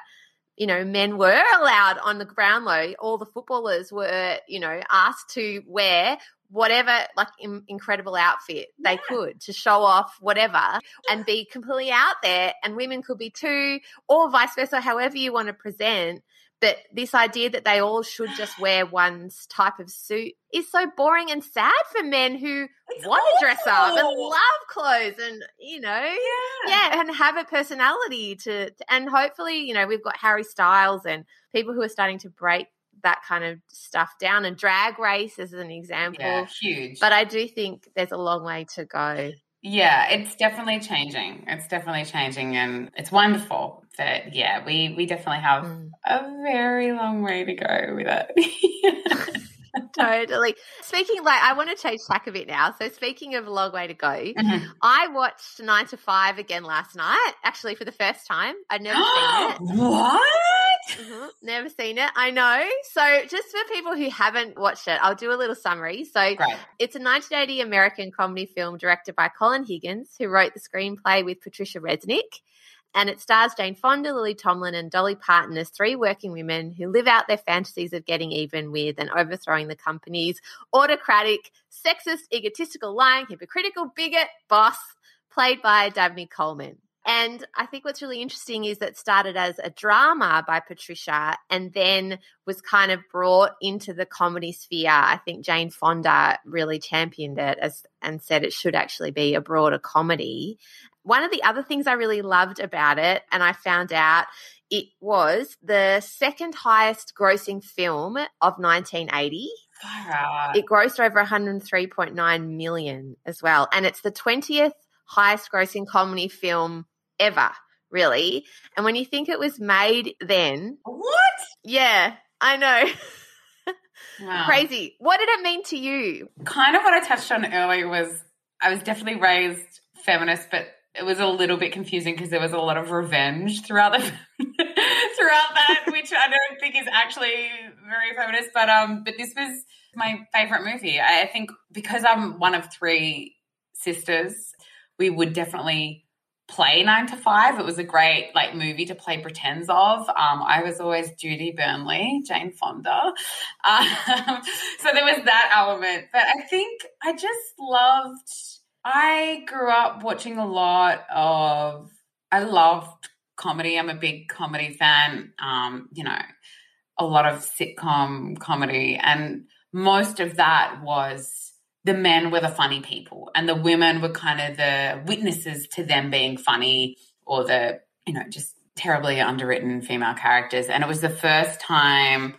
you know men were allowed on the Brownlow. All the footballers were you know asked to wear whatever like in, incredible outfit they could to show off whatever and be completely out there and women could be too or vice versa however you want to present. But this idea that they all should just [SIGHS] wear one's type of suit is so boring and sad for men who want to dress up and love clothes and you know Yeah. yeah and have a personality to, to and hopefully you know we've got harry styles and people who are starting to break that kind of stuff down and drag race is an example Yeah, huge. but i do think there's a long way to go Yeah, it's definitely changing. It's definitely changing, and it's wonderful that yeah, we we definitely have Mm. a very long way to go with it. [LAUGHS] totally speaking like i want to change tack a bit now so speaking of a long way to go Mhm. i watched nine to five again last night actually for the first time i'd never seen [GASPS] it what? Mhm, [LAUGHS] Never seen it. I know. So, just for people who haven't watched it, I'll do a little summary. So, Great. it's a 1980 American comedy film directed by Colin Higgins, who wrote the screenplay with Patricia Resnick. And it stars Jane Fonda, Lily Tomlin, and Dolly Parton as three working women who live out their fantasies of getting even with and overthrowing the company's autocratic, sexist, egotistical, lying, hypocritical bigot boss, played by Dabney Coleman. And I think what's really interesting is that started as a drama by Patricia and then was kind of brought into the comedy sphere. I think Jane Fonda really championed it as and said it should actually be a broader comedy. One of the other things I really loved about it, and I found out it was the second highest grossing film of 1980. Far. It grossed over 103.9 million as well. And it's the 20th highest grossing comedy film ever, really. And when you think it was made then, what? yeah, I know. [LAUGHS] Wow. Crazy. What did it mean to you? Kind of what I touched on earlier was I was definitely raised feminist, but it was a little bit confusing because there was a lot of revenge throughout the [LAUGHS] throughout that, [LAUGHS] which I don't think is actually very feminist. But um, but this was my favorite movie. I I think because I'm one of three sisters, we would definitely play nine to five. It was a great like movie to play pretends of. Um, I was always Judy Bernly, Jane Fonda. Um, [LAUGHS] so there was that element. But I think I just loved. I grew up watching a lot of. I loved comedy. I'm a big comedy fan. Um, you know, a lot of sitcom comedy, and most of that was the men were the funny people and the women were kind of the witnesses to them being funny or the you know just terribly underwritten female characters. And it was the first time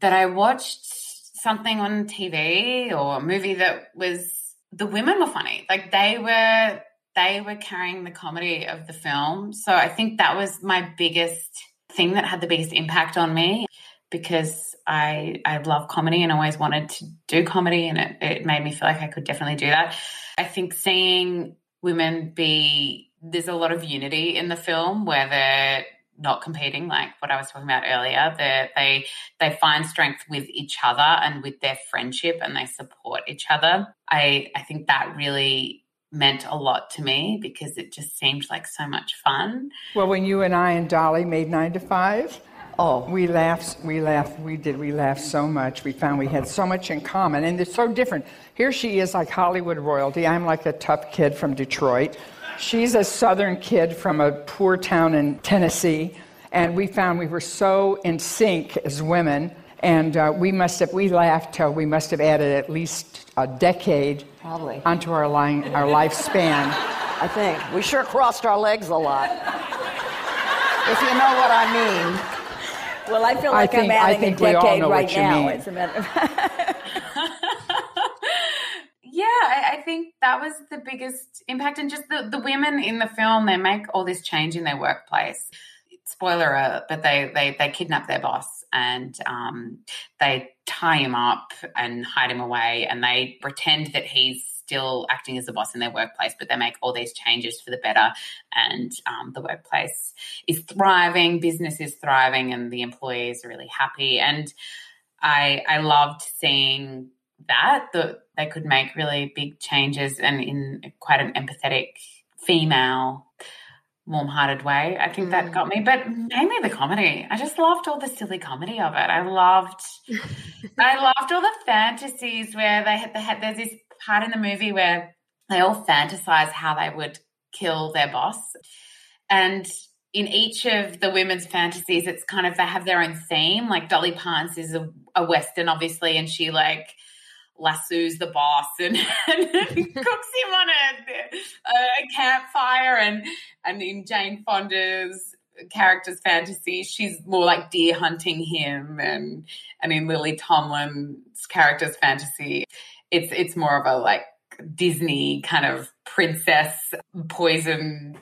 that i watched something on tv or a movie that was the women were funny. Like they were they were carrying the comedy of the film. So i think that was my biggest thing that had the biggest impact on me because I I love comedy and always wanted to do comedy and it, it made me feel like I could definitely do that. I think seeing women be there's a lot of unity in the film where they're not competing like what I was talking about earlier. They they they find strength with each other and with their friendship and they support each other. I I think that really meant a lot to me because it just seemed like so much fun. Well, when you and I and Dolly made nine to five, oh, we laughed, we laughed, we did, we laughed so much. We found we had so much in common, and it's so different. Here she is like Hollywood royalty. I'm like a tough kid from Detroit. She's a southern kid from a poor town in Tennessee. And we found we were so in sync as women. And uh, we must have, we laughed till we must have added at least a decade Probably. onto our, line, our lifespan. I think. We sure crossed our legs a lot. if you know what I mean. Well, I feel I like think- I'm I adding think a we all decade know right what you now. mean. As a matter of [LAUGHS] yeah, I, I think that was the biggest impact. And just the, the women in the film, they make all this change in their workplace. Spoiler alert, but they, they, they kidnap their boss and um, they tie him up and hide him away and they pretend that he's still acting as the boss in their workplace, but they make all these changes for the better. And um, the workplace is thriving, business is thriving, and the employees are really happy. And I, I loved seeing that that they could make really big changes and in quite an empathetic female warm-hearted way i think that got me but mainly the comedy i just loved all the silly comedy of it i loved i loved all the fantasies where they had, they had there's this part in the movie where they all fantasize how they would kill their boss and in each of the women's fantasies, it's kind of they have their own theme. Like Dolly Parton's is a, a Western, obviously, and she like lassos the boss and, [LAUGHS] and cooks him on a, a campfire. And and in Jane Fonda's character's fantasy, she's more like deer hunting him. And and in Lily Tomlin's character's fantasy, it's it's more of a like Disney kind of princess poison.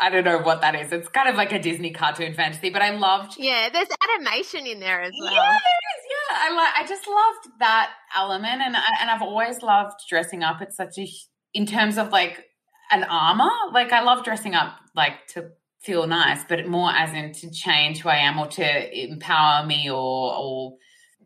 I don't know what that is. It's kind of like a Disney cartoon fantasy, but I loved Yeah, there's animation in there as well. yeah, there is. Yeah, I like. I just loved that element, and I, and I've always loved dressing up. It's such a in terms of like an armor. Like I love dressing up like to feel nice, but more as in to change who I am or to empower me or or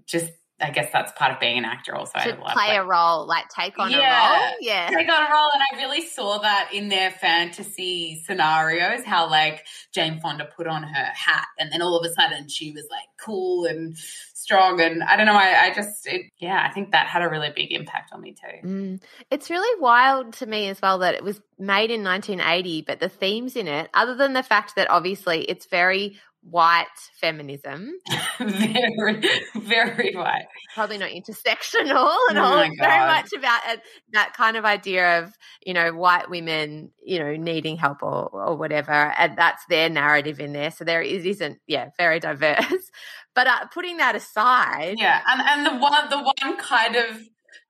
just. I guess that's part of being an actor. Also, to play a role, like take on Yeah. a role. Yeah. take on a role and i really saw that in their fantasy scenarios how like jane fonda put on her hat and then all of a sudden she was like cool and strong and i don't know i, I just it, yeah i think that had a really big impact on me too Mm. It's really wild to me as well that it was made in 1980, but the themes in it, other than the fact that obviously it's very white feminism, [LAUGHS] very very white probably not intersectional at Oh all. It's very much about uh, that kind of idea of, you know, white women, you know, needing help or, or whatever. And that's their narrative in there. So there it isn't, yeah, very diverse. [LAUGHS] But uh, putting that aside, yeah and and the one the one kind of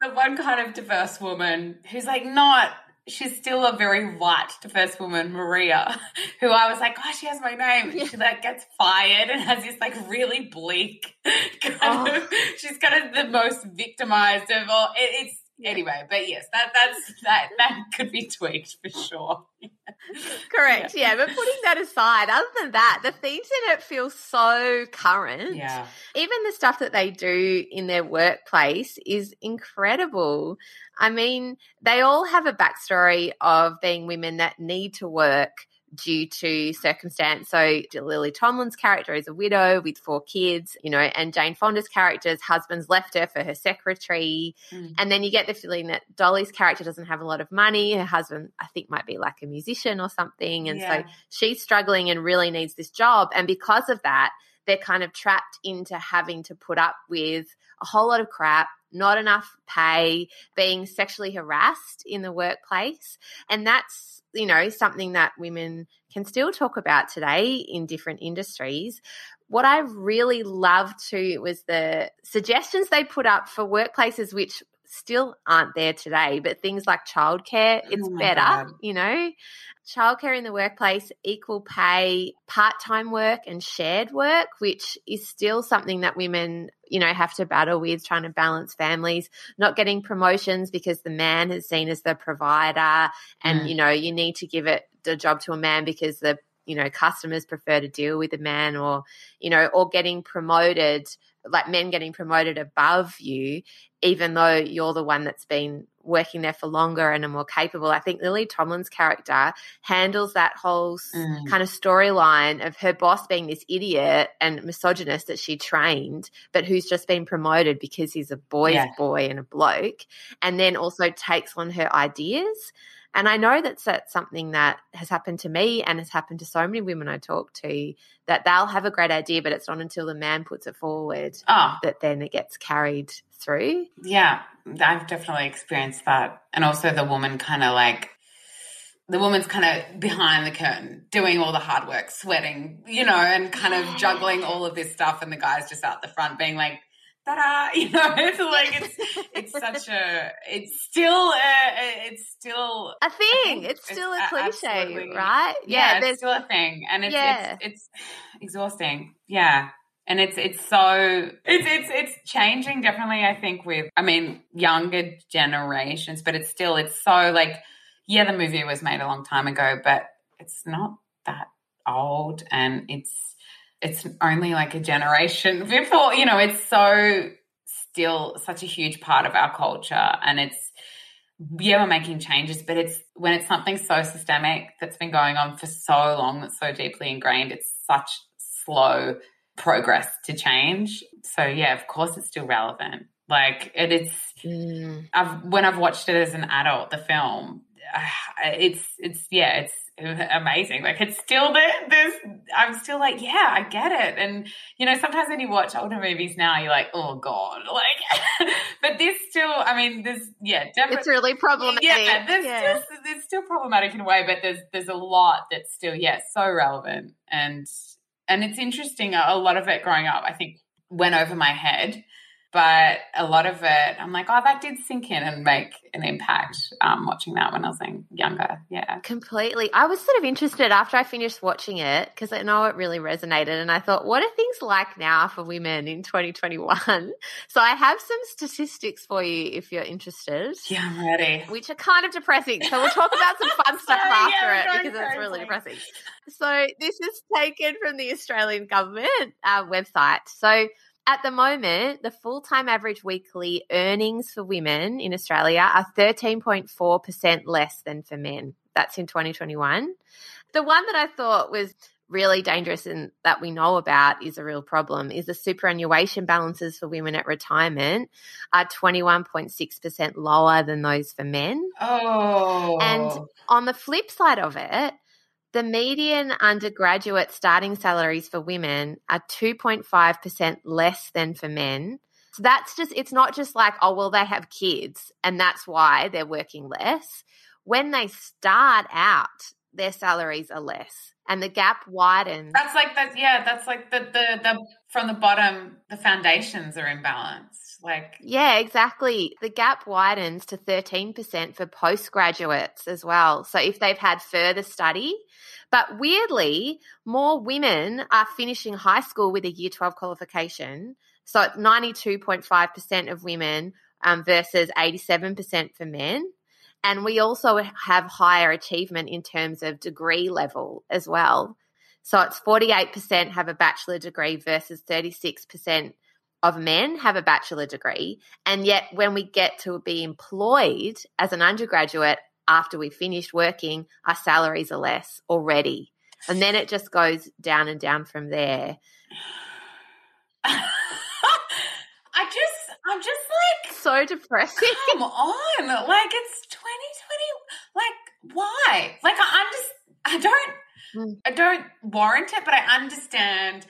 the one kind of diverse woman who's like not she's still a very white first woman maria [LAUGHS] who i was like oh she has my name and she like gets fired and has this like really bleak [LAUGHS] kind Oh. of she's kind of the most victimized of all it, it's anyway but yes that that's that that could be tweaked for sure [LAUGHS] correct. Yeah. But putting that aside, other than that, the themes in it feel so current. yeah even the stuff that they do in their workplace is incredible. I mean, they all have a backstory of being women that need to work due to circumstance. So Lily Tomlin's character is a widow with four kids, you know, and Jane Fonda's character's husband's left her for her secretary. Mm. And then you get the feeling that Dolly's character doesn't have a lot of money. Her husband, I think, might be like a musician or something. And Yeah. so she's struggling and really needs this job. And because of that, they're kind of trapped into having to put up with a whole lot of crap, not enough pay, being sexually harassed in the workplace. And that's, you know, something that women can still talk about today in different industries. What I really loved too was the suggestions they put up for workplaces which still aren't there today, but things like childcare, it's Oh better, God. you know childcare in the workplace, equal pay, part time work, and shared work, which is still something that women, you know, have to battle with trying to balance families, not getting promotions because the man is seen as the provider. And, Mm. you know, you need to give it the job to a man because the, you know, customers prefer to deal with a man or, you know, or getting promoted, like men getting promoted above you, even though you're the one that's been working there for longer and are more capable. I think Lily Tomlin's character handles that whole Mm. kind of storyline of her boss being this idiot and misogynist that she trained, but who's just been promoted because he's a boy's Yeah. boy and a bloke, and then also takes on her ideas. And I know that's, that's something that has happened to me and has happened to so many women I talk to that they'll have a great idea, but it's not until the man puts it forward Oh, that then it gets carried through. yeah, I've definitely experienced that. And also the woman kind of like, the woman's kind of behind the curtain doing all the hard work, sweating, you know, and kind of juggling all of this stuff. And the guy's just out the front being like, ta-da, [LAUGHS] you know, it's like, it's, it's such a, it's still, a, it's still A thing. think It's still a cliche, right? yeah, there's it's still a thing, and it's Yeah. it's, it's exhausting. Yeah, and it's it's so it's it's it's changing definitely. I think with I mean younger generations, but it's still it's so like yeah, the movie was made a long time ago, but it's not that old, and it's it's only like a generation [LAUGHS] before. You know, it's so still such a huge part of our culture, and it's yeah, we're making changes, but it's when it's something so systemic that's been going on for so long, that's so deeply ingrained, it's such slow progress to change. So yeah, of course it's still relevant. Like it, it's Mm. I've when I've watched it as an adult, the film, [SIGHS] it's it's yeah, it's amazing. Like it's still there. There's I'm still like yeah, I get it. And you know, sometimes when you watch older movies now, you're like, oh god, [LAUGHS] like. but this still, I mean, there's yeah, definitely. It's really problematic. Yeah, there's Yeah. Still, there's still problematic in a way, but there's there's a lot that's still yeah so relevant and and it's interesting. A lot of it growing up, I think, went over my head, but a lot of it, I'm like, oh, that did sink in and make an impact. Um, watching that when I was younger, yeah. Completely. I was sort of interested after I finished watching it because I know it really resonated. And I thought, what are things like now for women in 2021? [LAUGHS] So I have some statistics for you if you're interested. Yeah, I'm ready. Which are kind of depressing. So we'll talk about some fun [LAUGHS] stuff Sorry, after we're it because it's really depressing. So this is taken from the Australian government uh, website. So at the moment, the full time average weekly earnings for women in Australia are 13.4% less than for men. That's in 2021. The one that I thought was really dangerous and that we know about is a real problem is the superannuation balances for women at retirement are 21.6% lower than those for men. Oh, And on the flip side of it, the median undergraduate starting salaries for women are 2.5% less than for men. So that's just, it's not just like, oh, well, they have kids and that's why they're working less. When they start out, their salaries are less and the gap widens. that's like that. Yeah, that's like the the the from the bottom, the foundations are imbalanced. Like Yeah, exactly. The gap widens to 13% for postgraduates as well. So if they've had further study, but weirdly, more women are finishing high school with a year 12 qualification. So it's 92.5% of women um, versus 87% for men. And we also have higher achievement in terms of degree level as well. So it's 48% have a bachelor degree versus 36% of men have a bachelor degree. And yet, when we get to be employed as an undergraduate after we've finished working, our salaries are less already. And then it just goes down and down from there. [LAUGHS] I just, I'm just like, So depressing. come on, like it's 2020. Like why? Like I'm just, I don't, Mm. I don't warrant it, but I understand.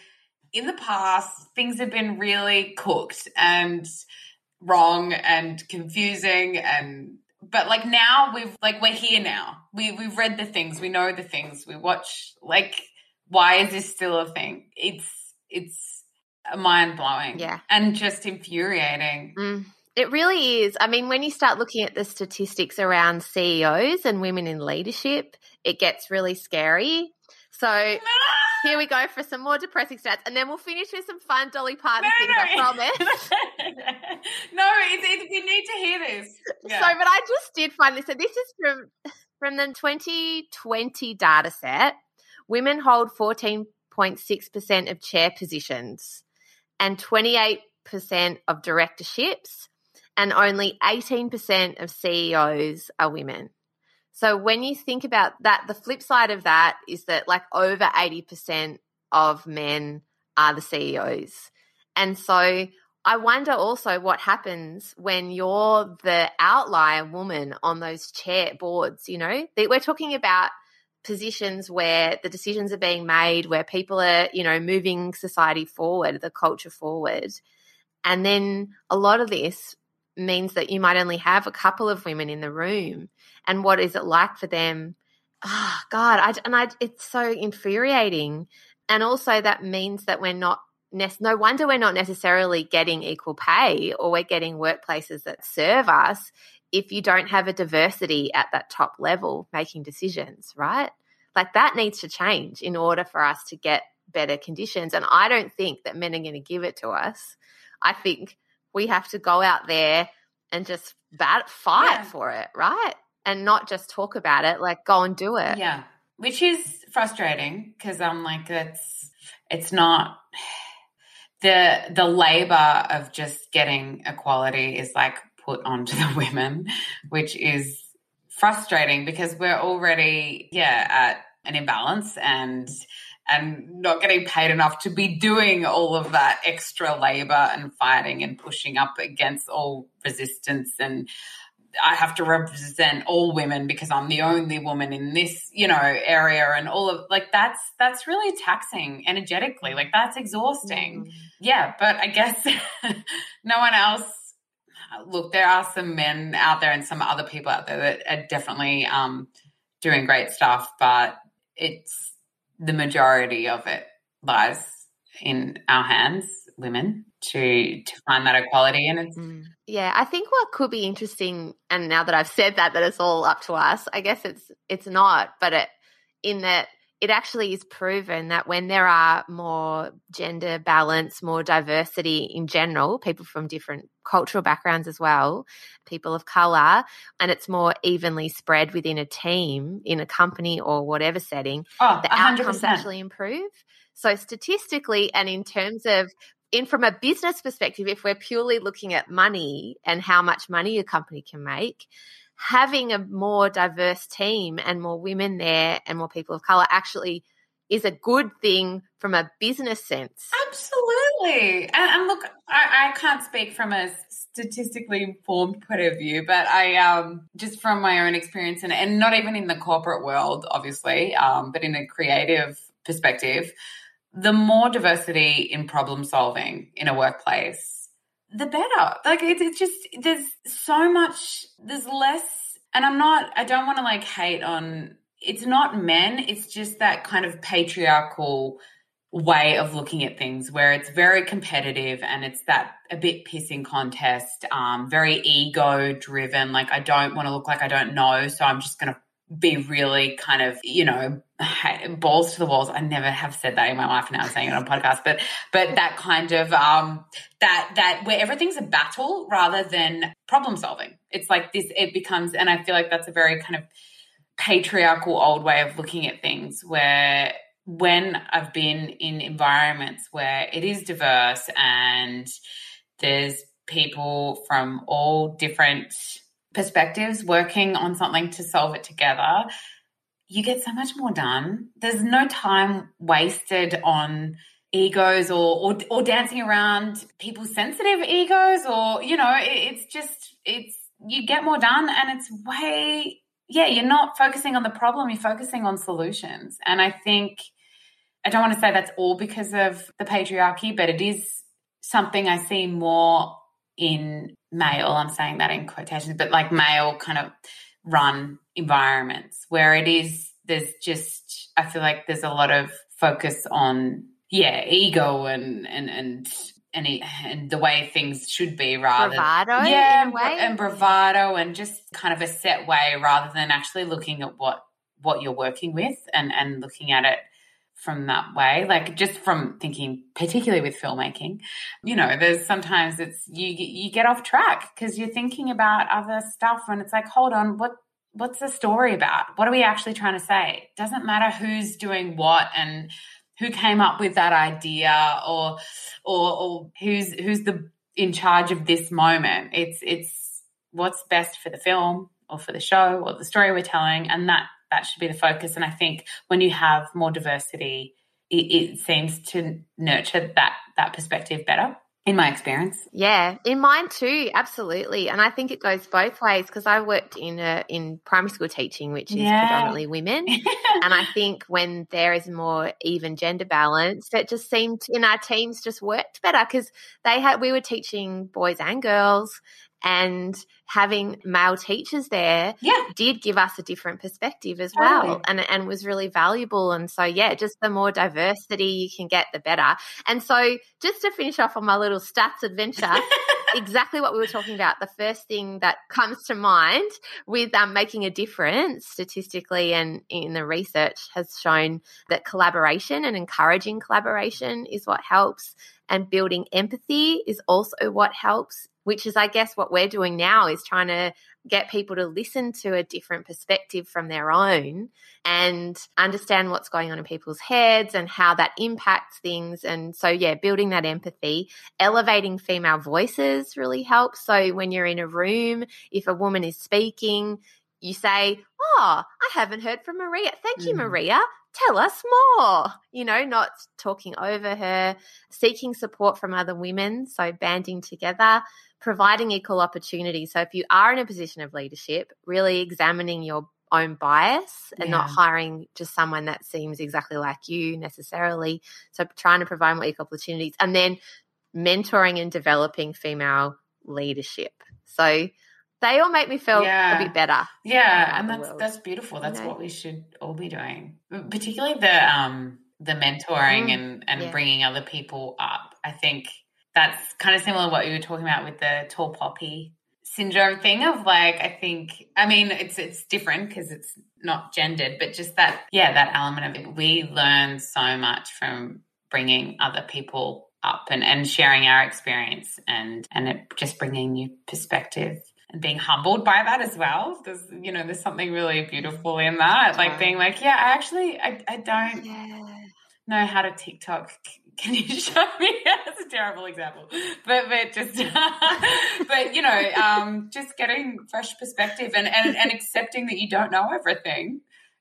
In the past, things have been really cooked and wrong and confusing and but like now we've like we're here now. We we've read the things, we know the things, we watch like why is this still a thing? It's it's mind blowing. Yeah. And just infuriating. Mm, it really is. I mean, when you start looking at the statistics around CEOs and women in leadership, it gets really scary. So [LAUGHS] here we go for some more depressing stats, and then we'll finish with some fun Dolly Parton No, things, I no. promise. [LAUGHS] no, it's, it's, we need to hear this. Yeah. So, but I just did find this. So this is from from the 2020 data set. Women hold 14.6% of chair positions and 28% of directorships, and only 18% of CEOs are women. So when you think about that, the flip side of that is that like over 80% of men are the CEOs. And so I wonder also what happens when you're the outlier woman on those chair boards, you know? We're talking about positions where the decisions are being made, where people are, you know, moving society forward, the culture forward. And then a lot of this means that you might only have a couple of women in the room. And what is it like for them? Oh, God, I, and I, it's so infuriating. And also, that means that we're not no wonder we're not necessarily getting equal pay or we're getting workplaces that serve us if you don't have a diversity at that top level making decisions, right? Like that needs to change in order for us to get better conditions. And I don't think that men are going to give it to us. I think we have to go out there and just bat, fight yeah. for it, right? And not just talk about it, like go and do it. Yeah. Which is frustrating because I'm like, it's, it's not [SIGHS] the, the labor of just getting equality is like put onto the [LAUGHS] women, which is frustrating because we're already, yeah, at an imbalance and and not getting paid enough to be doing all of that extra labor and fighting and pushing up against all resistance and I have to represent all women because I'm the only woman in this, you know, area and all of like that's that's really taxing energetically. Like that's exhausting. Mm. Yeah, but I guess [LAUGHS] no one else look, there are some men out there and some other people out there that are definitely um doing great stuff, but it's the majority of it lies in our hands, women, to to find that equality. And it's mm. yeah, I think what could be interesting, and now that I've said that, that it's all up to us. I guess it's it's not, but it in that it actually is proven that when there are more gender balance, more diversity in general, people from different cultural backgrounds as well, people of color, and it's more evenly spread within a team, in a company or whatever setting, oh, the 100%. outcomes actually improve. So statistically and in terms of in from a business perspective, if we're purely looking at money and how much money a company can make, having a more diverse team and more women there and more people of color actually is a good thing from a business sense. Absolutely. And, and look, I, I, can't speak from a statistically informed point of view, but I um, just from my own experience and, and not even in the corporate world, obviously, um, but in a creative perspective, the more diversity in problem solving in a workplace the better. Like it's, it's just there's so much there's less and I'm not I don't want to like hate on it's not men, it's just that kind of patriarchal way of looking at things where it's very competitive and it's that a bit pissing contest, um, very ego driven. Like I don't want to look like I don't know, so I'm just gonna be really kind of, you know, [LAUGHS] balls to the walls. I never have said that in my life. Now I'm saying it on podcast, but but that kind of um that that where everything's a battle rather than problem solving. It's like this. It becomes, and I feel like that's a very kind of patriarchal old way of looking at things where when I've been in environments where it is diverse and there's people from all different perspectives working on something to solve it together, you get so much more done. There's no time wasted on egos or, or, or dancing around people's sensitive egos or you know it, it's just it's you get more done and it's way yeah you're not focusing on the problem you're focusing on solutions and i think i don't want to say that's all because of the patriarchy but it is something i see more in male, I'm saying that in quotations, but like male kind of run environments where it is, there's just, I feel like there's a lot of focus on, yeah, ego and, and, and, and, and the way things should be rather bravado yeah and bravado and just kind of a set way rather than actually looking at what what you're working with and and looking at it from that way like just from thinking particularly with filmmaking you know there's sometimes it's you you get off track because you're thinking about other stuff and it's like hold on what what's the story about? What are we actually trying to say? It doesn't matter who's doing what and who came up with that idea or or, or who's who's the in charge of this moment. It's it's what's best for the film or for the show or the story we're telling and that that should be the focus. And I think when you have more diversity, it, it seems to nurture that that perspective better. in my experience. Yeah, in mine too, absolutely. And I think it goes both ways because I worked in a, in primary school teaching, which is Yeah. predominantly women. [LAUGHS] and I think when there is more even gender balance, it just seemed in our teams just worked better because they had we were teaching boys and girls, and having male teachers there Yeah. did give us a different perspective as well, and and was really valuable. And so yeah, just the more diversity you can get, the better. And so just to finish off on my little stats adventure. [LAUGHS] exactly what we were talking about. The first thing that comes to mind with um, making a difference statistically and in the research has shown that collaboration and encouraging collaboration is what helps, and building empathy is also what helps. Which is, I guess, what we're doing now is trying to get people to listen to a different perspective from their own and understand what's going on in people's heads and how that impacts things. And so, yeah, building that empathy elevating female voices really helps. So when you're in a room, if a woman is speaking, you say, Oh, I haven't heard from Maria. Thank you, Mhm. Maria. Tell us more. You know, not talking over her, seeking support from other women. So banding together, providing equal opportunity. So if you are in a position of leadership, really examining your own bias and not hiring just someone that seems exactly like you necessarily. So trying to provide more equal opportunities and then mentoring and developing female leadership. So they all make me feel Yeah. a bit better. Yeah, and that's world, that's beautiful. That's know? what we should all be doing. Particularly the um the mentoring Mm, and and yeah. bringing other people up. I think that's kind of similar to what you were talking about with the tall poppy syndrome thing of like I think I mean it's it's different because it's not gendered, but just that yeah that element of it. We learn so much from bringing other people up and and sharing our experience and and it just bringing new perspective and being humbled by that as well. There's you know there's something really beautiful in that, like being like yeah I actually I I don't Yeah. know how to TikTok. Can you [LAUGHS] show me? [LAUGHS] That's a terrible example, but but just [LAUGHS] but you know, um, just getting fresh perspective and, and and accepting that you don't know everything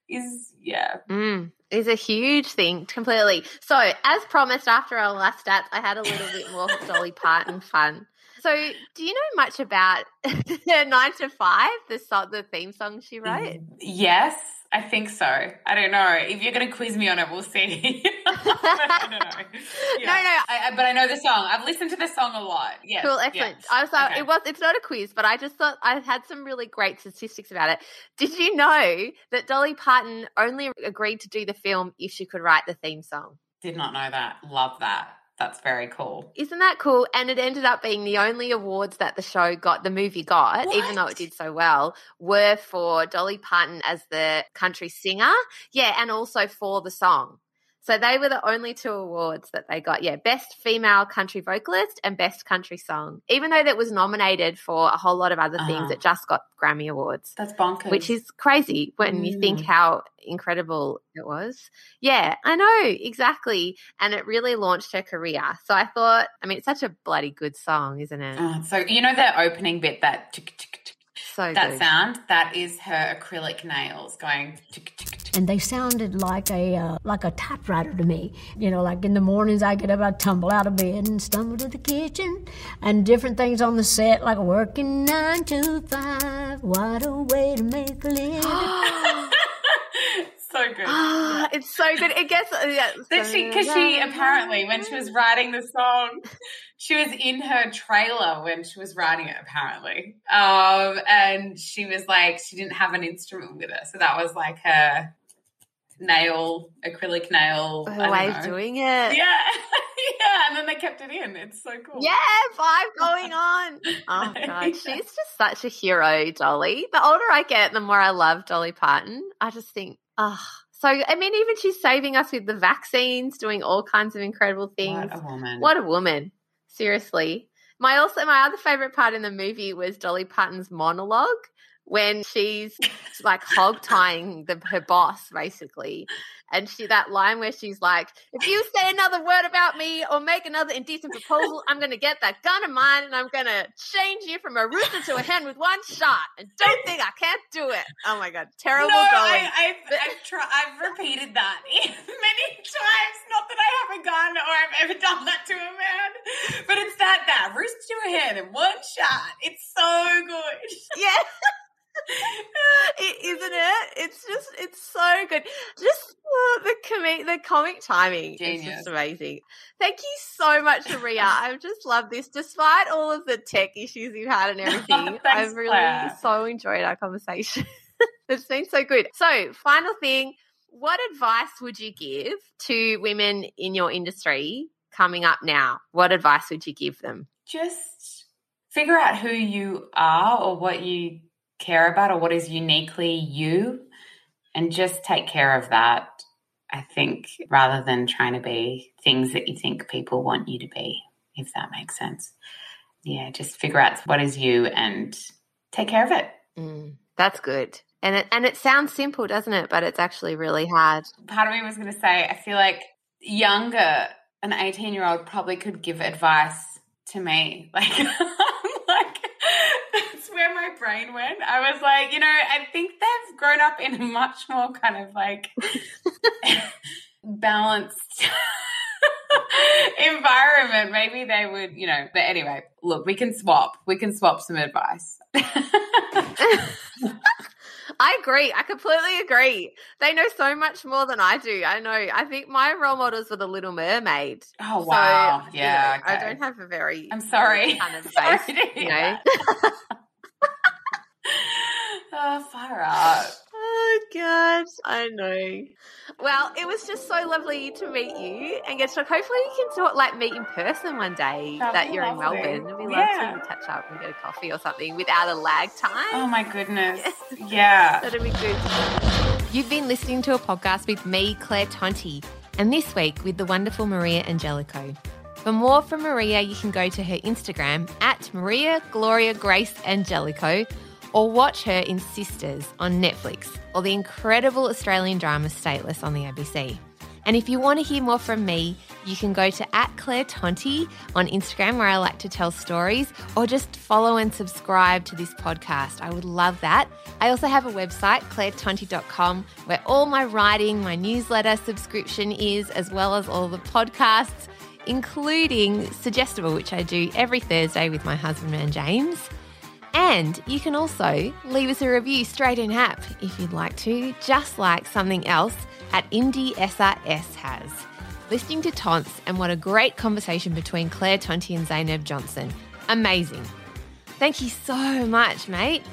is yeah. Mm, is a huge thing completely. So, as promised, after our last stats, I had a little bit more Dolly Parton fun. So, do you know much about [LAUGHS] Nine to Five, the song, the theme song she wrote? Mm, yes, I think so. I don't know if you're going to quiz me on it. We'll see. [LAUGHS] I don't know. [LAUGHS] Yeah. No, no. I, I, but I know the song. I've listened to the song a lot. Yes, Cool, excellent. yes. I was like, Okay. it was. It's not a quiz, but I just thought I had some really great statistics about it. Did you know that Dolly Parton only agreed to do the film if she could write the theme song? Did not know that. Love that. That's very cool. Isn't that cool? And it ended up being the only awards that the show got, the movie got, even though it did so well, were for Dolly Parton as the country singer. Yeah, and also for the song. So they were the only two awards that they got. Yeah, best female country vocalist and best country song. Even though that was nominated for a whole lot of other things, Uh-huh. it just got Grammy awards. That's bonkers. Which is crazy when you think Mm. how incredible it was. Yeah, I know, exactly. And it really launched her career. So I thought, I mean, it's such a bloody good song, isn't it? Oh, so you know the opening bit that so that sound that is her acrylic nails going. Tick, tick, tick. And they sounded like a uh, like a typewriter to me. You know, like in the mornings I get up, I tumble out of bed and stumble to the kitchen, and different things on the set like working nine to five. What a way to make a living! [GASPS] so good. Ah, it's so good. It gets yeah, That she, because she apparently, when she was writing the song, she was in her trailer when she was writing it. Apparently, um, and she was like, she didn't have an instrument with her, so that was like her nail, acrylic nail. I way of doing it. Yeah, [LAUGHS] yeah, and then they kept it in. It's so cool. Yeah, five [LAUGHS] going on. Oh [LAUGHS] god, she's just such a hero, Dolly. The older I get, the more I love Dolly Parton. I just think, oh, so I mean, even she's saving us with the vaccines, doing all kinds of incredible things. What a woman. What a woman. Seriously. My also my other favorite part in the movie was Dolly Parton's monologue when she's like hog tying the, her boss, basically. And she that line where she's like, "If you say another word about me or make another indecent proposal, I'm going to get that gun of mine and I'm going to change you from a rooster to a hen with one shot." And don't think I can't do it. Oh my god, terrible no, going. I, I've, I've, I've repeated that [LAUGHS] many times. Not that I have a gun or I've ever done that to a man, but it's that that rooster to a hen in one shot. It's so good. Yeah. [LAUGHS] [LAUGHS] it, isn't it? It's just it's so good. Just uh, the comic the comic timing Genius. is just amazing. Thank you so much, Maria. [LAUGHS] I've just loved this, despite all of the tech issues you've had and [LAUGHS] everything. Thanks, I've really Claire. so enjoyed our conversation. it's been so good. So, final thing: what advice would you give to women in your industry coming up now? What advice would you give them? Just figure out who you are or what you care about or what is uniquely you and just take care of that. I think rather than trying to be things that you think people want you to be, if that makes sense. Yeah, just figure out what is you and take care of it. Mm, that's good. And it, and it sounds simple, doesn't it? But it's actually really hard. Part of me was going to say, I feel like younger, an 18 year old probably could give advice to me. [LAUGHS] Like, like that's where my brain went. I was like, you know, I think they've grown up in a much more kind of like [LAUGHS] balanced [LAUGHS] environment. Maybe they would, you know, but anyway, look, we can swap. We can swap some advice. [LAUGHS] I agree. I completely agree. They know so much more than I do. I know. I think my role models were the Little Mermaid. Oh So, wow. you yeah. know, I don't have a very I'm sorry. kind of Sorry base, you know. Oh, far out. Oh god, I know. Well, it was just so lovely to meet you and get to talk. Hopefully, we can sort like meet in person one day That'd that you're lovely. in Melbourne. It'd be Yeah. lovely to catch up and get a coffee or something without a lag time. Oh my goodness. Yeah. [LAUGHS] That'd be good. You've been listening to a podcast with me, Claire Tonti, and this week with the wonderful Maria Angelico. For more from Maria, you can go to her Instagram at Maria Gloria Grace Angelico or watch her in Sisters on Netflix or the incredible Australian drama Stateless on the ABC. And if you want to hear more from me, you can go to at Claire Tonti on Instagram where I like to tell stories or just follow and subscribe to this podcast. I would love that. I also have a website, clairetonti.com, where all my writing, my newsletter subscription is, as well as all the podcasts, including Suggestible, which I do every Thursday with my husband and James. And you can also leave us a review straight in app if you'd like to, just like something else at Indie SRS has. Listening to Tonts and what a great conversation between Claire Tonti and Zainab Johnson. Amazing. Thank you so much, mate.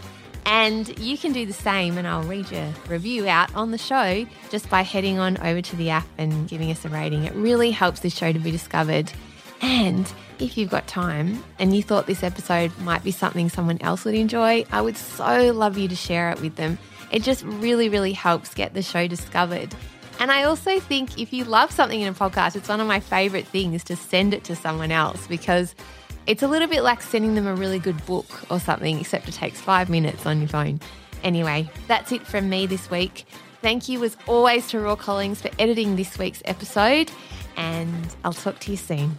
And you can do the same, and I'll read your review out on the show just by heading on over to the app and giving us a rating. It really helps this show to be discovered. And if you've got time and you thought this episode might be something someone else would enjoy, I would so love you to share it with them. It just really, really helps get the show discovered. And I also think if you love something in a podcast, it's one of my favorite things to send it to someone else because it's a little bit like sending them a really good book or something, except it takes five minutes on your phone. Anyway, that's it from me this week. Thank you, as always, to Raw Collings for editing this week's episode, and I'll talk to you soon.